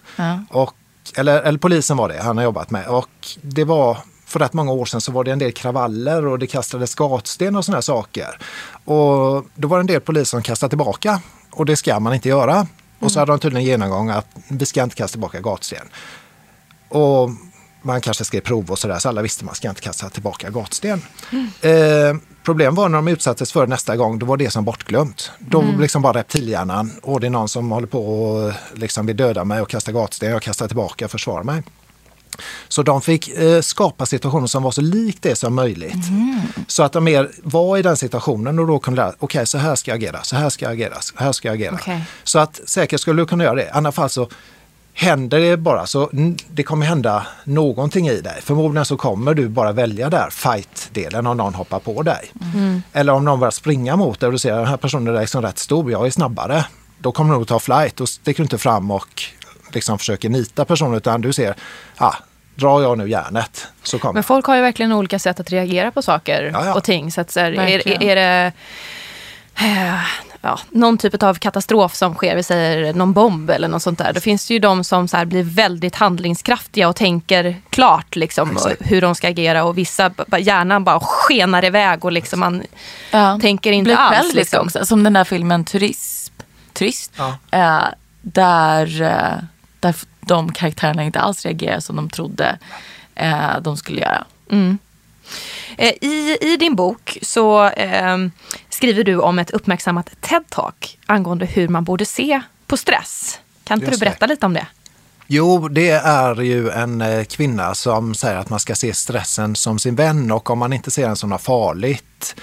Och, eller, eller polisen var det han har jobbat med. Och det var för rätt många år sedan så var det en del kravaller och det kastades gatsten och sådana saker. Och då var det en del poliser som kastade tillbaka och det ska man inte göra. Och så hade de tydligen en genomgång att vi ska inte kasta tillbaka gatsten. Och man kanske skrev prov och sådär så alla visste man ska inte kasta tillbaka gatsten. Eh, problem var när de utsattes för nästa gång, då var det som bortglömt. Då liksom bara reptilhjärnan och det är någon som håller på och liksom vill döda mig och kasta gatsten, jag kastar tillbaka och försvarar mig. Så de fick eh, skapa situationer som var så likt det som möjligt. Så att de mer var i den situationen och då kunde lära, okej så här ska jag agera, så här ska jag agera, så här ska jag agera. Okej. Så att säkert skulle du kunna göra det. I annat fall så händer det bara så det kommer hända någonting i dig. Förmodligen så kommer du bara välja där fight-delen om någon hoppar på dig. Eller om någon börjar springa mot dig och du ser att den här personen är liksom rätt stor, jag är snabbare. Då kommer du nog ta flight och sticker du inte fram och liksom försöker nita personen utan du ser, ah, drar jag nu järnet så kommer Men folk har ju verkligen olika sätt att reagera på saker Ja, ja. och ting. Så att, så här, är, Verkligen. är det eh, ja, någon typ av katastrof som sker, vi säger någon bomb eller något sånt där. Då finns det ju de som så här blir väldigt handlingskraftiga och tänker klart liksom, hur de ska agera. Och vissa, hjärnan bara skenar iväg och liksom man Ja. tänker inte Blir alls. Liksom. också. Som den där filmen Turism. Turist. Ja. Eh, där, eh, där de karaktärerna inte alls reagerar som de trodde eh, de skulle göra. Eh, I, I din bok så eh, skriver du om ett uppmärksammat TED-talk angående hur man borde se på stress. Kan inte Just du berätta lite om det? Jo, det är ju en eh, kvinna som säger att man ska se stressen som sin vän och om man inte ser den som något farligt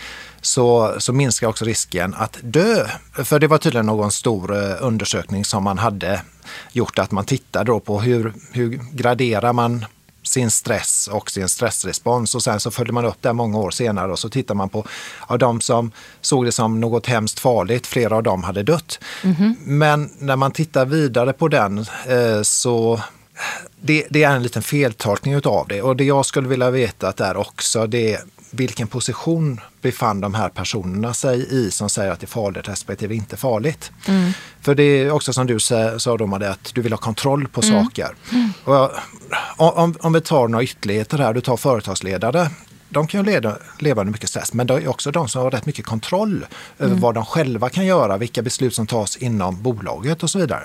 så, så minskar också risken att dö. För det var tydligen någon stor eh, undersökning som man hade gjort att man tittade då på hur, hur graderar man sin stress och sin stressrespons och sen så följde man upp det många år senare och så tittar man på ja, de som såg det som något hemskt farligt, flera av dem hade dött. Men när man tittar vidare på den eh, så det, det är en liten feltolkning utav det och det jag skulle vilja veta där också det är vilken position befann de här personerna sig i som säger att det är farligt respektive inte farligt. För det är också som du sa, sa då, Madde, att du vill ha kontroll på saker. Och, jag- om, om vi tar några ytterligheter här, du tar företagsledare. De kan ju leda, leva under mycket stress, men det är också de som har rätt mycket kontroll över vad de själva kan göra, vilka beslut som tas inom bolaget och så vidare.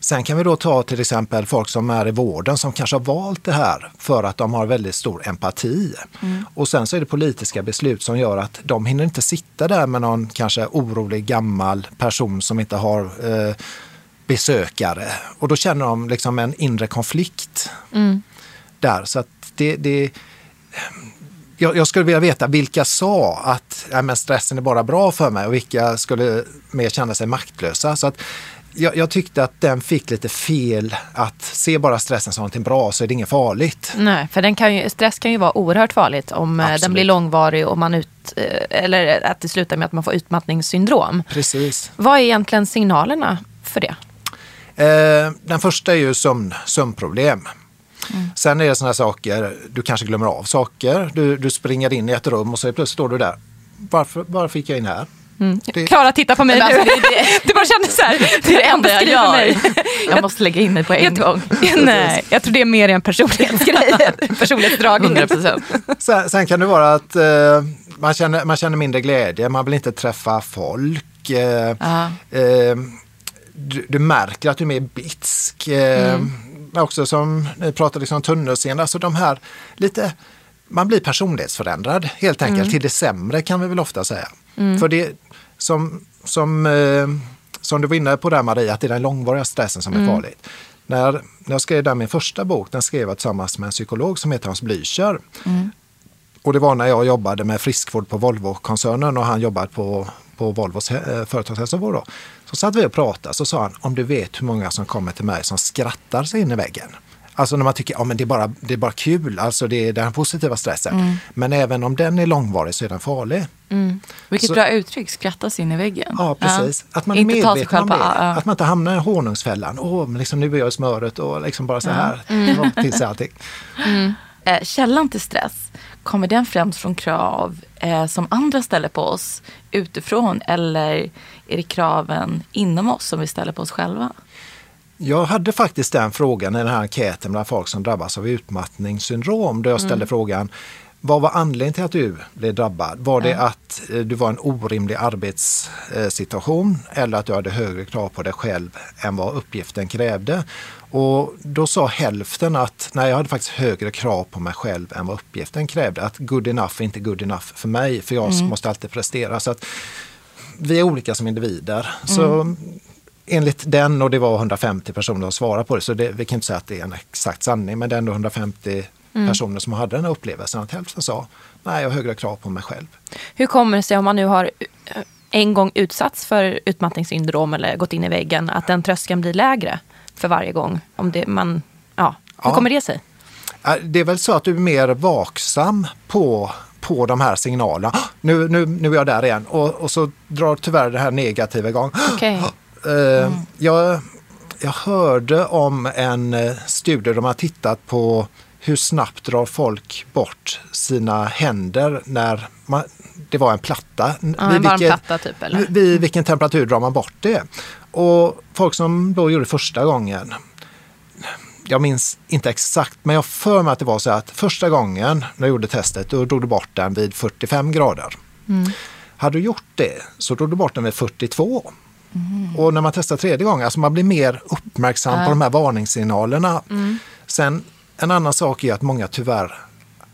Sen kan vi då ta till exempel folk som är i vården som kanske har valt det här för att de har väldigt stor empati. Och sen så är det politiska beslut som gör att de hinner inte sitta där med någon kanske orolig gammal person som inte har eh, besökare. Och då känner de liksom en inre konflikt där. Så att det, det, jag, jag skulle vilja veta vilka sa att ja, men stressen är bara bra för mig och vilka skulle mer känna sig maktlösa. Så att jag, jag tyckte att den fick lite fel att se bara stressen som någonting bra så är det inget farligt. Nej, för den kan ju, stress kan ju vara oerhört farligt om eh, den Absolut. blir långvarig och man ut, eh, eller att det slutar med att man får utmattningssyndrom. Precis. Vad är egentligen signalerna för det? Eh, den första är ju sömn, sömnproblem. Sen är det sådana saker, du kanske glömmer av saker. Du, du springer in i ett rum och så plötsligt står du där. Varför, varför gick jag in här? Det- Klara tittar på mig Men nu. alltså, det det- det bara kändes så här. Det är det enda jag gör. mig. Jag måste lägga in mig på en Jag- gång. Nej, jag tror det är mer en personlighetsgrej. Personlighetsdrag. 100 procent. Sen, sen kan det vara att eh, man, känner, man känner mindre glädje, man vill inte träffa folk. Eh, Ja. eh, du, du märker att du är mer bitsk. Eh, men Också som ni pratade liksom om tunnelseende, alltså de här lite, man blir personlighetsförändrad helt enkelt till det sämre kan vi väl ofta säga. För det som, som, eh, som du var inne på där Maria, att det är den långvariga stressen som är farligt. När, när jag skrev där min första bok, den skrev jag tillsammans med en psykolog som heter Hans Blücher. Och det var när jag jobbade med friskvård på Volvo-koncernen och han jobbade på, på Volvos eh, företagshälsovård. Då. Så satt vi och pratade så sa han, om du vet hur många som kommer till mig som skrattar sig in i väggen. Alltså när man tycker ja, men det, är bara, det är bara kul, alltså det är den positiva stressen. Men även om den är långvarig så är den farlig. Vilket Så- bra uttryck, skrattas in i väggen. Ja, precis. Att man är Inte medveten om det. på, ja. Att man inte hamnar i honungsfällan. Åh, men liksom, nu är jag i smöret och liksom bara så här. dra till sig allting. Eh, källan till stress, kommer den främst från krav eh, som andra ställer på oss utifrån eller är det kraven inom oss som vi ställer på oss själva? Jag hade faktiskt den frågan i den här enkäten bland folk som drabbas av utmattningssyndrom. Där jag ställde frågan, vad var anledningen till att du blev drabbad? Var det att eh, du var en orimlig arbetssituation eller att du hade högre krav på dig själv än vad uppgiften krävde? Och då sa hälften att nej, jag hade faktiskt högre krav på mig själv än vad uppgiften krävde. Att good enough är inte good enough för mig, för jag måste alltid prestera. Så att vi är olika som individer. Så enligt den, och det var 150 personer som svarade på det, så det, vi kan inte säga att det är en exakt sanning, men det är ändå 150 personer som hade den här upplevelsen, att hälften sa nej, jag har högre krav på mig själv. Hur kommer det sig om man nu har eh, en gång utsatts för utmattningssyndrom eller gått in i väggen att den tröskeln blir lägre för varje gång? Om det, man, ja. Hur Ja. kommer det sig? Det är väl så att du är mer vaksam på, på de här signalerna. "Ah, Nu, nu, nu är jag där igen och, och så drar tyvärr det här negativa igång. Okej. Eh, jag, jag hörde om en eh, studie där har tittat på hur snabbt drar folk bort sina händer när man, det var en platta. Ja, en varm platta typ, vid- Vid vilken temperatur drar man bort det? Och folk som då gjorde första gången, jag minns inte exakt, men jag för mig att det var så att första gången när jag gjorde testet, då drog du bort den vid 45 grader. Hade du gjort det så drog du bort den vid 42. Och när man testar tredje gången, alltså man blir mer uppmärksam på de här varningssignalerna. Sen en annan sak är att många tyvärr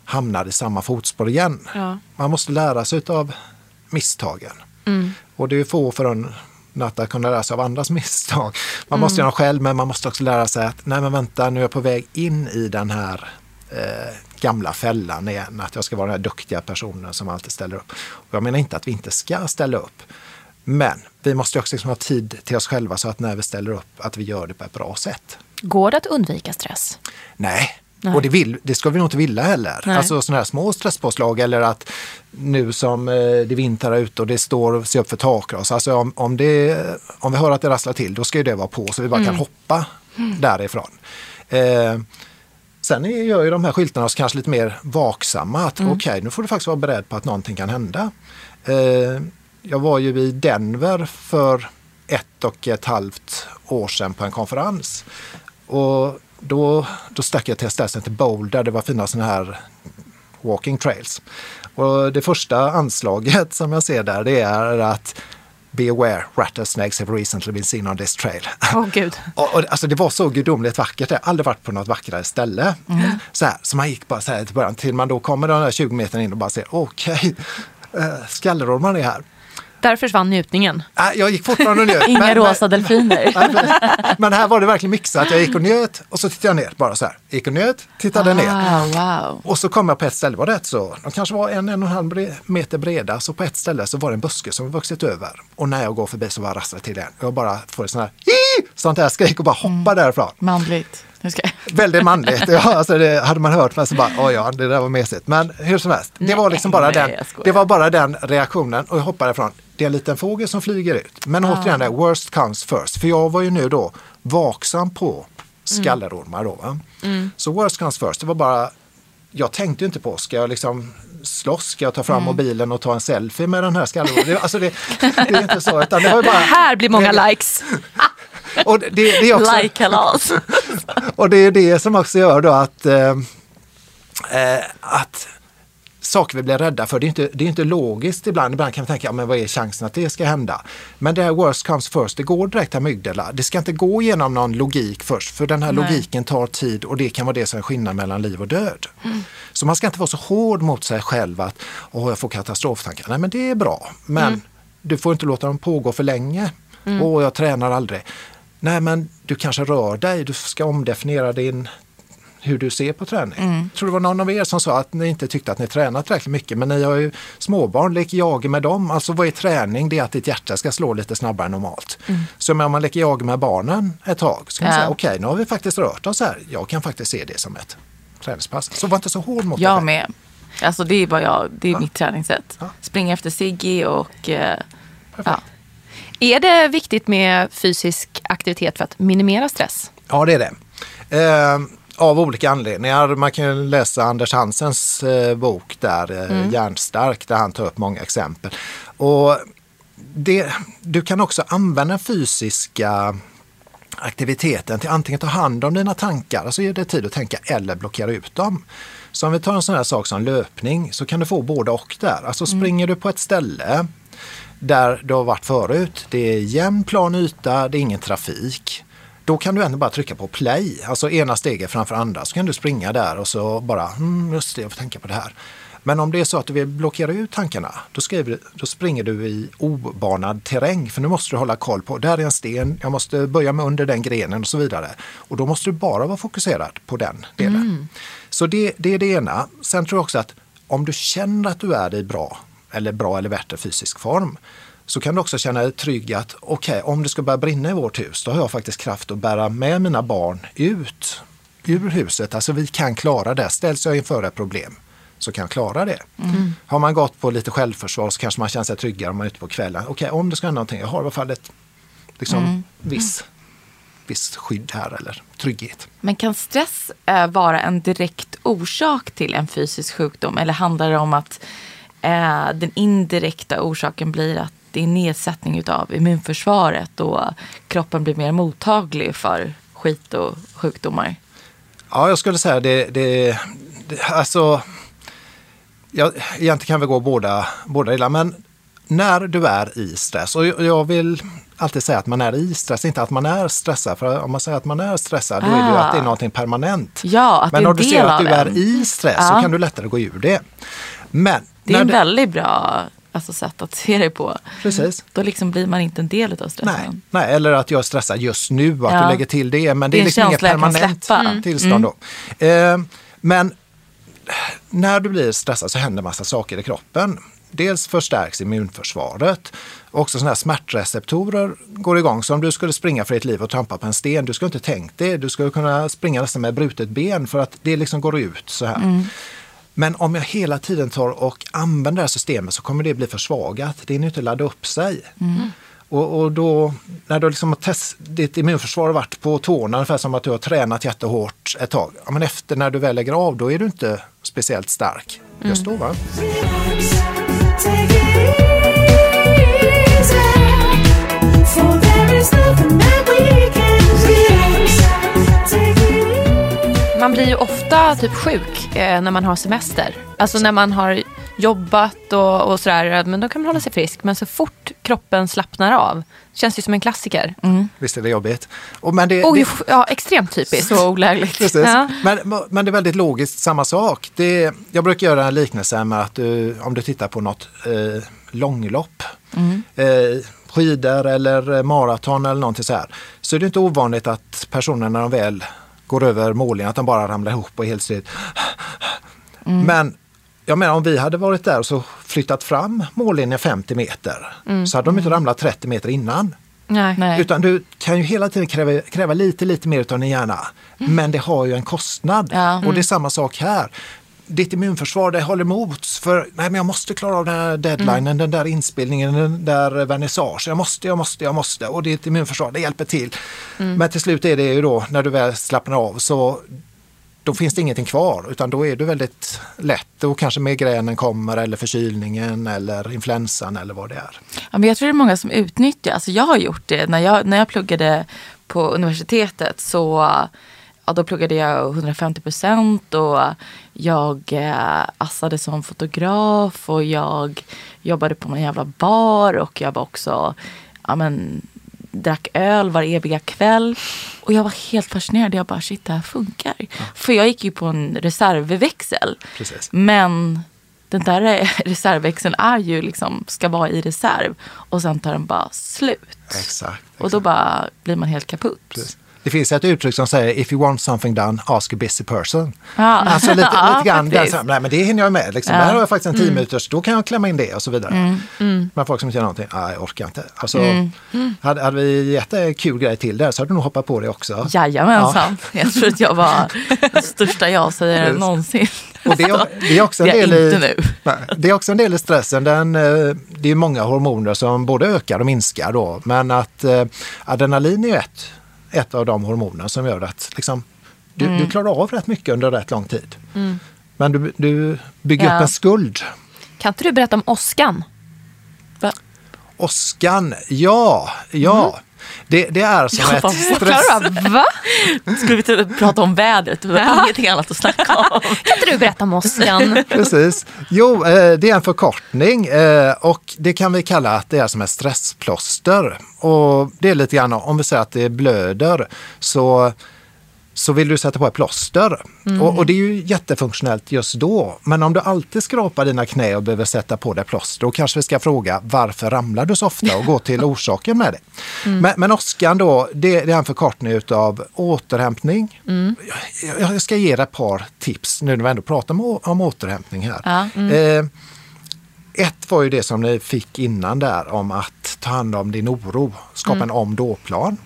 hamnar i samma fotspår igen. Ja. Man måste lära sig av misstagen. Och det är få för att kunna lära sig av andras misstag. Man måste göra dem själv men man måste också lära sig att nej men vänta nu är jag på väg in i den här eh, gamla fällan igen. Att jag ska vara den här duktiga personen som alltid ställer upp. Och jag menar inte att vi inte ska ställa upp. Men vi måste också liksom ha tid till oss själva så att när vi ställer upp att vi gör det på ett bra sätt. Går det att undvika stress? Nej. Nej. Och det, vill, det ska vi nog inte vilja heller. Nej. Alltså sådana här små stresspåslag eller att nu som eh, det vintrar ute och det står och ser upp för takras. Alltså om, om, det, om vi hör att det rasslar till då ska ju det vara på så vi bara Mm. kan hoppa därifrån. Eh, sen är- gör ju de här skyltarna oss kanske lite mer vaksamma. Att Mm. okej, nu får du faktiskt vara beredd på att någonting kan hända. Eh, jag var ju i Denver för ett och ett halvt år sedan på en konferens. Och då, då stack jag till stället till Boulder, det var fina sådana här walking trails. Och det första anslaget som jag ser där det är att Be aware, rattlesnakes have recently been seen on this trail. Åh gud. Och, och, alltså det var så gudomligt vackert. Jag har aldrig varit på något vackrare ställe. Så, här, så man gick bara så här till början till man då kommer de där 20 meter in och bara ser okej, äh, skallerormar är här. Där försvann njutningen. Äh, jag gick fortfarande och njöt. Inga men- rosa delfiner. Men- Men här var det verkligen mixat. Jag gick och njöt och så tittade jag ner bara så här. Gick och njöt, tittade ner. Ah, wow. Och så kom jag på ett ställe, var rätt så, de kanske var en, en och en halv meter breda, så på ett ställe så var det en buske som vuxit över. Och när jag går förbi så bara rasslar till igen. Jag bara får ett sånt här, sånt här skrik och bara hoppar därifrån. Manligt. Väldigt manligt. Ja, alltså det hade man hört men så bara, oj ja, det där var mesigt. Men hur som helst, det var liksom bara nej, den, det var bara den reaktionen och jag hoppade ifrån. Det är en liten fågel som flyger ut. Men återigen, det, worst comes first. För jag var ju nu då vaksam på skallerormar då. Va? Så worst comes first, det var bara, jag tänkte inte på, ska jag liksom slåss, ska jag ta fram mobilen och ta en selfie med den här skallerormen? Alltså det, det är inte så, utan det var ju bara... Här blir många likes. Och det, det är också, Like-kalas. och det är det som också gör då att, eh, eh, att saker vi blir rädda för, det är inte, det är inte logiskt ibland. Ibland kan vi tänka, ja, men vad är chansen att det ska hända? Men det här worst comes first, det går direkt amygdala. Det ska inte gå genom någon logik först, för den här Nej. logiken tar tid och det kan vara det som är skillnaden mellan liv och död. Så man ska inte vara så hård mot sig själv att, åh, jag får katastroftankar. Nej, men det är bra, men du får inte låta dem pågå för länge. Åh, jag tränar aldrig. Nej, men du kanske rör dig, du ska omdefiniera din hur du ser på träning. Jag tror det var någon av er som sa att ni inte tyckte att ni tränat tillräckligt mycket, men ni har ju småbarn, leker jag med dem. Alltså vad är träning? Det är att ditt hjärta ska slå lite snabbare än normalt. Så om man leker jag med barnen ett tag, så kan man Ja. säga okej, nu har vi faktiskt rört oss här. Jag kan faktiskt se det som ett träningspass. Så var inte så hård mot dig Jag med. Alltså det är, vad jag, det är mitt träningssätt. Ja. Springa efter Siggy och eh, ja. Är det viktigt med fysisk aktivitet för att minimera stress? Ja, det är det. Eh, av olika anledningar. Man kan ju läsa Anders Hansens eh, bok där, eh, Hjärnstark, där han tar upp många exempel. Och det, du kan också använda fysiska aktiviteten till antingen ta hand om dina tankar, alltså ge dig tid att tänka, eller blockera ut dem. Så om vi tar en sån här sak som löpning så kan du få både och där. Alltså springer du på ett ställe där du har varit förut, det är jämn plan yta, det är ingen trafik. Då kan du ändå bara trycka på play, alltså ena steget framför andra, så kan du springa där och så bara, mm, just det, jag får tänka på det här. Men om det är så att du vill blockera ut tankarna, då, skriver, då springer du i obanad terräng. För nu måste du hålla koll på, där är en sten, jag måste böja mig under den grenen och så vidare. Och då måste du bara vara fokuserad på den delen. Så det, det är det ena. Sen tror jag också att om du känner att du är i bra, eller bra eller bättre fysisk form, så kan du också känna dig trygg att okej, om det ska börja brinna i vårt hus, då har jag faktiskt kraft att bära med mina barn ut ur huset. Alltså vi kan klara det. Ställs jag inför ett problem så kan jag klara det. Har man gått på lite självförsvar så kanske man känner sig tryggare om man är ute på kvällen. Okej, om det ska hända någonting, jag har i alla fall ett liksom, viss, viss skydd här eller trygghet. Men kan stress eh, vara en direkt orsak till en fysisk sjukdom? Eller handlar det om att eh, den indirekta orsaken blir att det är nedsättning av immunförsvaret och kroppen blir mer mottaglig för skit och sjukdomar? Ja, jag skulle säga det, det, det alltså, ja, egentligen kan vi gå båda, båda delar, men när du är i stress, och jag- vill alltid säga att man är i stress, inte att man är stressad, för om man säger att man är stressad då är det ju Ah. att det är någonting permanent. Ja, att men det är om du ser att du är en. i stress så Ja. kan du lättare gå ur det. Men Det är en väldigt bra alltså, sätt att se det på. Precis. Då liksom blir man inte en del av Nej, stressen. nej, eller att jag är stressad just nu, att Ja. du lägger till det. Men det, Det är liksom inget permanent. Mm. tillstånd. Då. Eh, men när du blir stressad så händer massa saker i kroppen. Dels förstärks immunförsvaret. Också sådana här smärtreceptorer går igång. Så om du skulle springa för ditt liv och trampa på en sten, du skulle inte tänkt det. Du skulle kunna springa nästan med brutet ben för att det liksom går ut så här. Men om jag hela tiden tar och använder det här systemet så kommer det bli försvagat. Det är inte ladda upp sig. Och, och då, när du liksom har test, ditt immunförsvar har varit på tårna, ungefär som att du har tränat jättehårt ett tag. Ja, men efter när du väl lägger av, då är du inte speciellt stark. Just då va? Man blir ju ofta typ sjuk eh, när man har semester. Alltså när man har jobbat och, och sådär. Men då kan man hålla sig frisk. Men så fort kroppen slappnar av. Känns ju som en klassiker. Visst är det jobbigt? Och, men det, Oj, det, ja, extremt typiskt. Så olägligt. Ja. Men, men det är väldigt logiskt samma sak. Det, jag brukar göra en liknelse med att du, om du tittar på något eh, långlopp, eh, skidor eller maraton eller någonting så här, så är det inte ovanligt att personer när de väl går över mållinjen, att de bara ramlar ihop och är helt still. Men jag menar om vi hade varit där och så flyttat fram mållinjen 50 meter så hade de inte ramlat 30 meter innan. Nej. Utan du kan ju hela tiden kräva, kräva lite, lite mer av din hjärna. Men det har ju en kostnad. Ja. Och det är samma sak här. Ditt immunförsvar det håller emot för nej, men jag måste klara av den här deadlinen, den där inspelningen, den där vernissagen. Jag måste, jag måste, jag måste. Och ditt immunförsvar det hjälper till. Men till slut är det ju då när du väl slappnar av så då finns det ingenting kvar utan då är du väldigt lätt och kanske migränen kommer eller förkylningen eller influensan eller vad det är. Ja, men jag tror det är många som utnyttjar, alltså jag har gjort det. När jag, när jag pluggade på universitetet så ja, då pluggade jag 150 procent och jag eh, assade som fotograf och jag jobbade på en jävla bar och jag var också, ja men drack öl var eviga kväll. Och jag var helt fascinerad. Jag bara shit det här funkar. För jag gick ju på en reservväxel. Precis. Men den där reservväxeln är ju liksom, ska vara i reserv. Och sen tar den bara slut. Exakt. Och då bara blir man helt kaputt. Precis. Det finns ett uttryck som säger if you want something done, ask a busy person. Ja. Alltså lite, Ja, lite grann, här, nej men det hinner jag med. Liksom. Där har jag faktiskt en tio minuters, då kan jag klämma in det och så vidare. Mm. Men folk som inte gör någonting, nej jag orkar inte. Alltså, Mm. hade, hade vi gett en kul grej till där så hade du nog hoppat på det också. Jajamensan. Jag tror att jag var den största ja-sägaren någonsin. Och det, är, det är också en del i, det är också en del i stressen. Den, eh, det är många hormoner som både ökar och minskar då. Men att eh, adrenalin är ett, ett av de hormoner som gör att liksom, du, Mm. du klarar av rätt mycket under rätt lång tid. Men du, du bygger Ja. upp en skuld. Kan inte du berätta om åskan? Åskan, ja, ja. Det, det är som Ja, ett stress... Klara, va? Skulle vi inte prata om vädret? Det var ingenting annat att snacka om. Kan inte du berätta om åskan? Precis. Jo, eh, det är en förkortning eh, och det kan vi kalla att det är som ett stressplåster. Och det är lite grann om vi säger att det blöder så, så vill du sätta på ett plåster. Och, och det är ju jättefunktionellt just då. Men om du alltid skrapar dina knä och behöver sätta på det plåster, då kanske vi ska fråga varför ramlar du så ofta och gå till orsaken med det. Men, men åskan då, det, det är en förkortning utav återhämtning. Jag, jag ska ge er ett par tips nu när vi ändå pratar om, om återhämtning här. Ja, Eh, ett var ju det som ni fick innan där om att ta hand om din oro, skapa en om då-plan.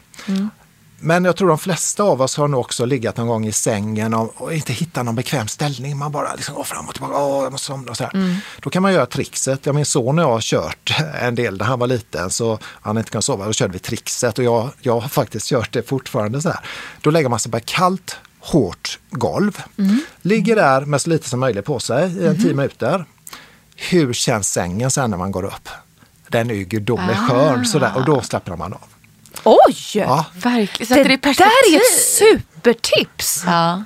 Men jag tror de flesta av oss har nog också legat någon gång i sängen och, och inte hittat någon bekväm ställning. Man bara liksom går fram och tillbaka, åh jag måste somna och sådär. Då kan man göra trixet. Ja, min son och jag har kört en del när han var liten så han inte kunde sova. Då körde vi trixet och jag, jag har faktiskt kört det fortfarande så här. Då lägger man sig på ett kallt, hårt golv. Ligger där med så lite som möjligt på sig i en tio minuter. Hur känns sängen sen när man går upp? Den är ju gudomligt skön sådär och då slappnar man av. Oj! Ja, Verkligen. Det det där är ett supertips! Ja.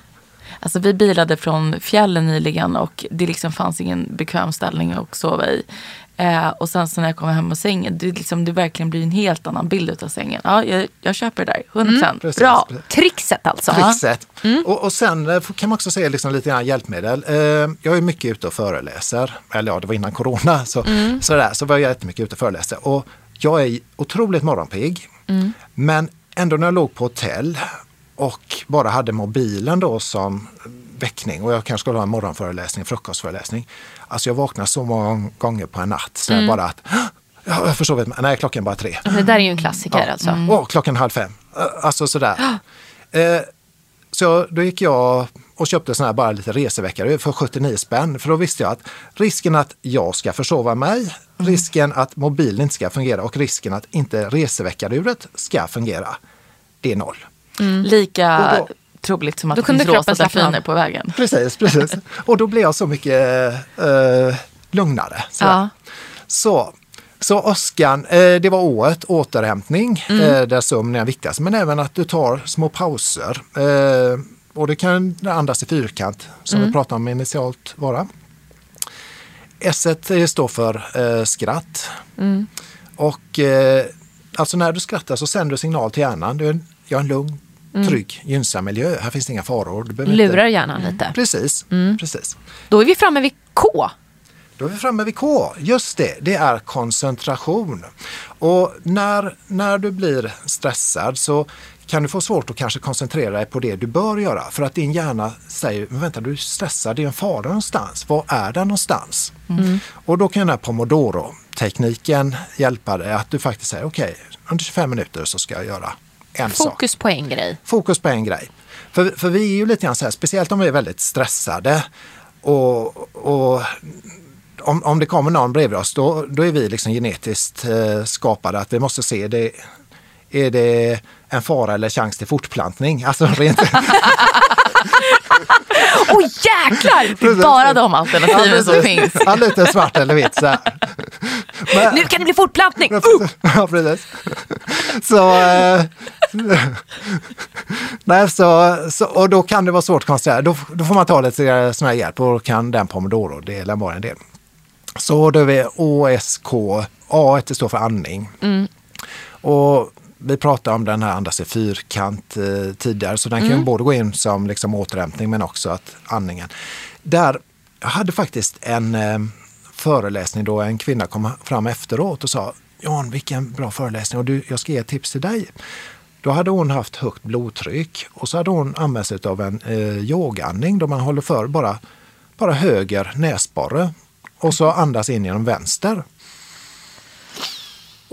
Alltså vi bilade från fjällen nyligen och det liksom fanns ingen bekväm ställning att sova i. Eh, och sen så när jag kommer hem och sängen, det, liksom, det verkligen blir en helt annan bild av sängen. Ja, jag, jag köper det där, 100%. Mm, Precis, Bra. precis. Trixet alltså. trixet. Och, och sen eh, kan man också säga liksom lite grann hjälpmedel. Eh, jag är mycket ute och föreläser. Eller ja, det var innan corona. Så, sådär, så var jag jättemycket ute och föreläser. Och jag är otroligt morgonpigg. Men ändå när jag låg på hotell och bara hade mobilen då som väckning och jag kanske skulle ha en morgonföreläsning, frukostföreläsning. Alltså jag vaknar så många gånger på en natt så jag bara att Ja, jag försov mig. Nej, klockan är bara tre. Det där är ju en klassiker alltså. Åh, klockan halv fem. Alltså sådär. Eh, så då gick jag och köpte sån här bara lite reseväckare för 79 spänn. För då visste jag att risken att jag ska försova mig, risken att mobilen inte ska fungera och risken att inte reseväckaruret ska fungera, det är noll. Lika Och då- troligt som att det kunde finns rosa av. delfiner på vägen. Precis, precis. Och då blev jag så mycket eh, lugnare. sådär. Ja. Så, så Oskan, eh, det var året återhämtning eh, där sömn är viktigast. Men även att du tar små pauser. Eh, och det kan andas i fyrkant som vi pratade om initialt vara. S står för eh, skratt. Och eh, alltså när du skrattar så sänder du signal till hjärnan. Du jag är en lugn, trygg, gynnsam miljö. Här finns det inga faror. Du Lurar inte... hjärnan lite. Precis, precis. Då är vi framme vid K. Då är vi framme vid K. Just det, det är koncentration. Och när, när du blir stressad så kan du få svårt att kanske koncentrera dig på det du bör göra. För att din hjärna säger, men vänta du är stressad, det är en fara någonstans. Var är den någonstans? Och då kan den här pomodoro-tekniken hjälpa dig att du faktiskt säger, okej, under 25 minuter så ska jag göra en sak Fokus på en grej. fokus på en grej. För, för vi är ju lite grann så här, speciellt om vi är väldigt stressade och, och om, om det kommer någon bredvid oss, då, då är vi liksom genetiskt eh, skapade att vi måste se det. Är det en fara eller chans till fortplantning? Alltså rent... Åh jäklar! Det är bara de alternativen som finns. ja, lite svart eller vitt så. Men- Nu kan det bli fortplantning! Ja, precis. Så, eh, nej, så, så, och då kan det vara svårt att koncentrera. Då, då får man ta lite sån här hjälp och kan den pomodoro-delen vara en del. Så då är vi OSK. A står för andning. Och vi pratade om den här andas i fyrkant eh, tidigare, så den kan ju både gå in som liksom återhämtning men också att andningen. Där, jag hade faktiskt en eh, föreläsning då en kvinna kom fram efteråt och sa Jan, vilken bra föreläsning och du, jag ska ge ett tips till dig. Då hade hon haft högt blodtryck och så hade hon använt sig av en eh, yogaandning då man håller för bara, bara höger näsborre och så andas in genom vänster.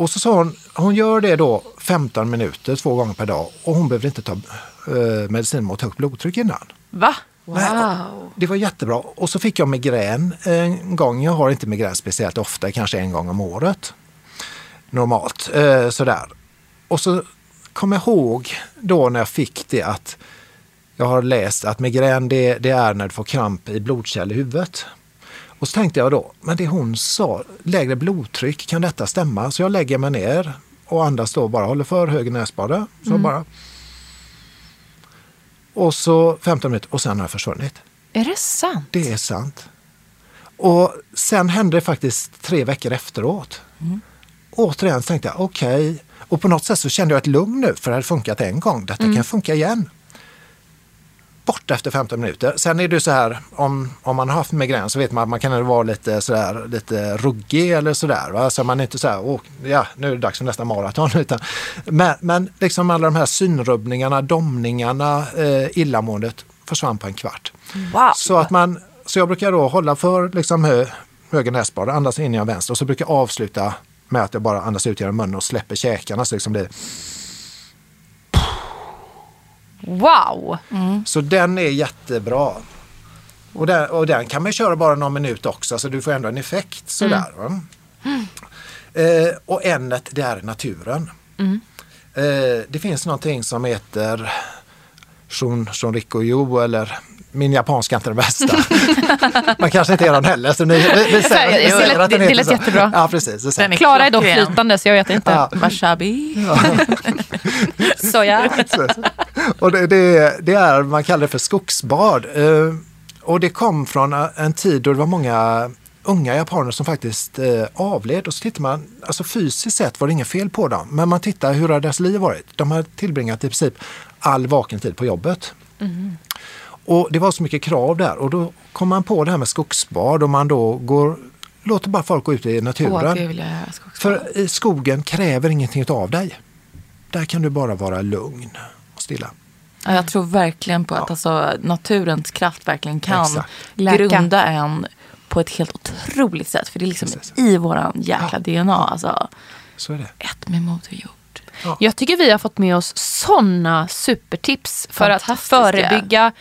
Och så sa hon, hon gör det då 15 minuter två gånger per dag och hon behöver inte ta eh, medicin mot högt blodtryck innan. Va? Nej, det var jättebra. Och så fick jag migrän en gång. Jag har inte migrän speciellt ofta, kanske en gång om året. Normalt. Eh, sådär. Och så kom jag ihåg då när jag fick det att jag har läst att migrän det, det är när du får kramp i blodkärl i huvudet. Och så tänkte jag då, men det hon sa, lägre blodtryck, kan detta stämma? Så jag lägger mig ner och andas då bara, håller för höger näsborre. Så bara. Och så 15 minuter och sen har jag försvunnit. Är det sant? Det är sant. Och sen hände det faktiskt tre veckor efteråt. Återigen tänkte jag, okej. Och på något sätt så kände jag ett lugn nu, för det hade funkat en gång. Detta kan funka igen. Bort efter 15 minuter. Sen är det så här, om, om man har haft migrän så vet man att man kan vara lite, sådär, lite ruggig eller sådär. Va? Så man är inte så här, Åh, ja, nu är det dags för nästa maraton. Utan, men, men liksom alla de här synrubbningarna, domningarna, eh, illamåendet försvann på en kvart. Wow. Så, att man, så jag brukar då hålla för liksom hö, höger näsborre, andas in genom vänster och så brukar jag avsluta med att jag bara andas ut genom munnen och släpper käkarna. Så liksom det, Wow! så den är jättebra. Och den, och den kan man köra bara någon minut också så du får ändå en effekt sådär. va? Eh, och ämnet det är naturen. Eh, det finns någonting som heter Shun, Shunrikoyo eller min japanska är inte den bästa. Man kanske inte är den heller. Så ni, vi, vi säger, vi Det säger att den det heter lät så. jättebra. Ja, precis. Den är Klara är dock flytande så jag vet inte. Ja. Washabi. Soja. Och det, det, det är, man kallar det för skogsbad. Eh, och det kom från en tid då det var många unga japaner som faktiskt eh, avled. Och så tittar man, alltså fysiskt sett var det inget fel på dem. Men man tittar hur har deras liv varit? De har tillbringat i princip all vaken tid på jobbet. Och det var så mycket krav där och då kom man på det här med skogsbad och man då går, låter bara folk gå ut i naturen. Åh, jag. För i skogen kräver ingenting av dig. Där kan du bara vara lugn stilla. Ja, jag tror verkligen på att alltså, naturens kraft verkligen kan Exakt. Grunda en på ett helt otroligt sätt. För det är liksom Precis. i våran jäkla DNA. Alltså, Så är det. ett med Moder Jord. Jag tycker vi har fått med oss sådana supertips för att förebygga,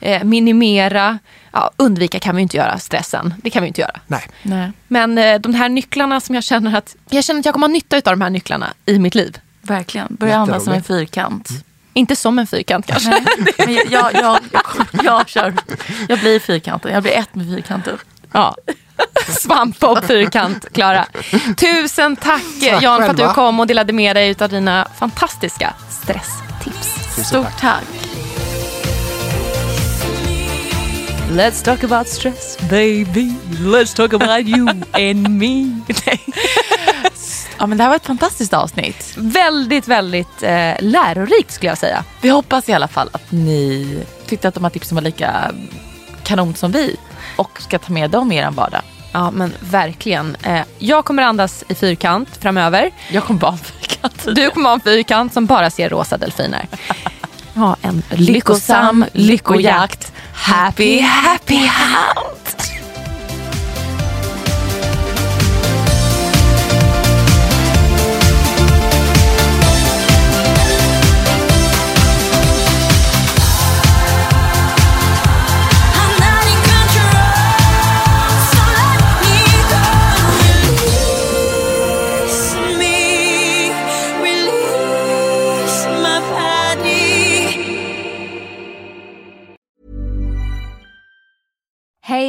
eh, minimera, ja, undvika kan vi inte göra stressen. Det kan vi inte göra. Nej, Nej, Men eh, de här nycklarna som jag känner att jag känner att jag kommer ha nytta av de här nycklarna i mitt liv. verkligen. Börja andas som en fyrkant. Inte som en fyrkant kanske. Men jag, jag, jag, jag, jag, kör. jag blir fyrkanten. Jag blir ett med fyrkanten. Ja. Svampbob fyrkant, Klara. Tusen tack, Tack Jan för att du kom och delade med dig av dina fantastiska stresstips. tusen Stort tack. tack. Let's talk about stress baby. Let's talk about you and me. Ja, men det här var ett fantastiskt avsnitt. Väldigt, väldigt eh, lärorikt skulle jag säga. Vi hoppas i alla fall att ni tyckte att de här tipsen var lika kanon som vi. Och ska ta med dem i er vardag. Ja men verkligen. Eh, jag kommer andas i fyrkant framöver. Jag kommer ha en fyrkant. Du kommer ha en fyrkant som bara ser rosa delfiner. Ha en lyckosam lyckojakt. Happy, happy hunt!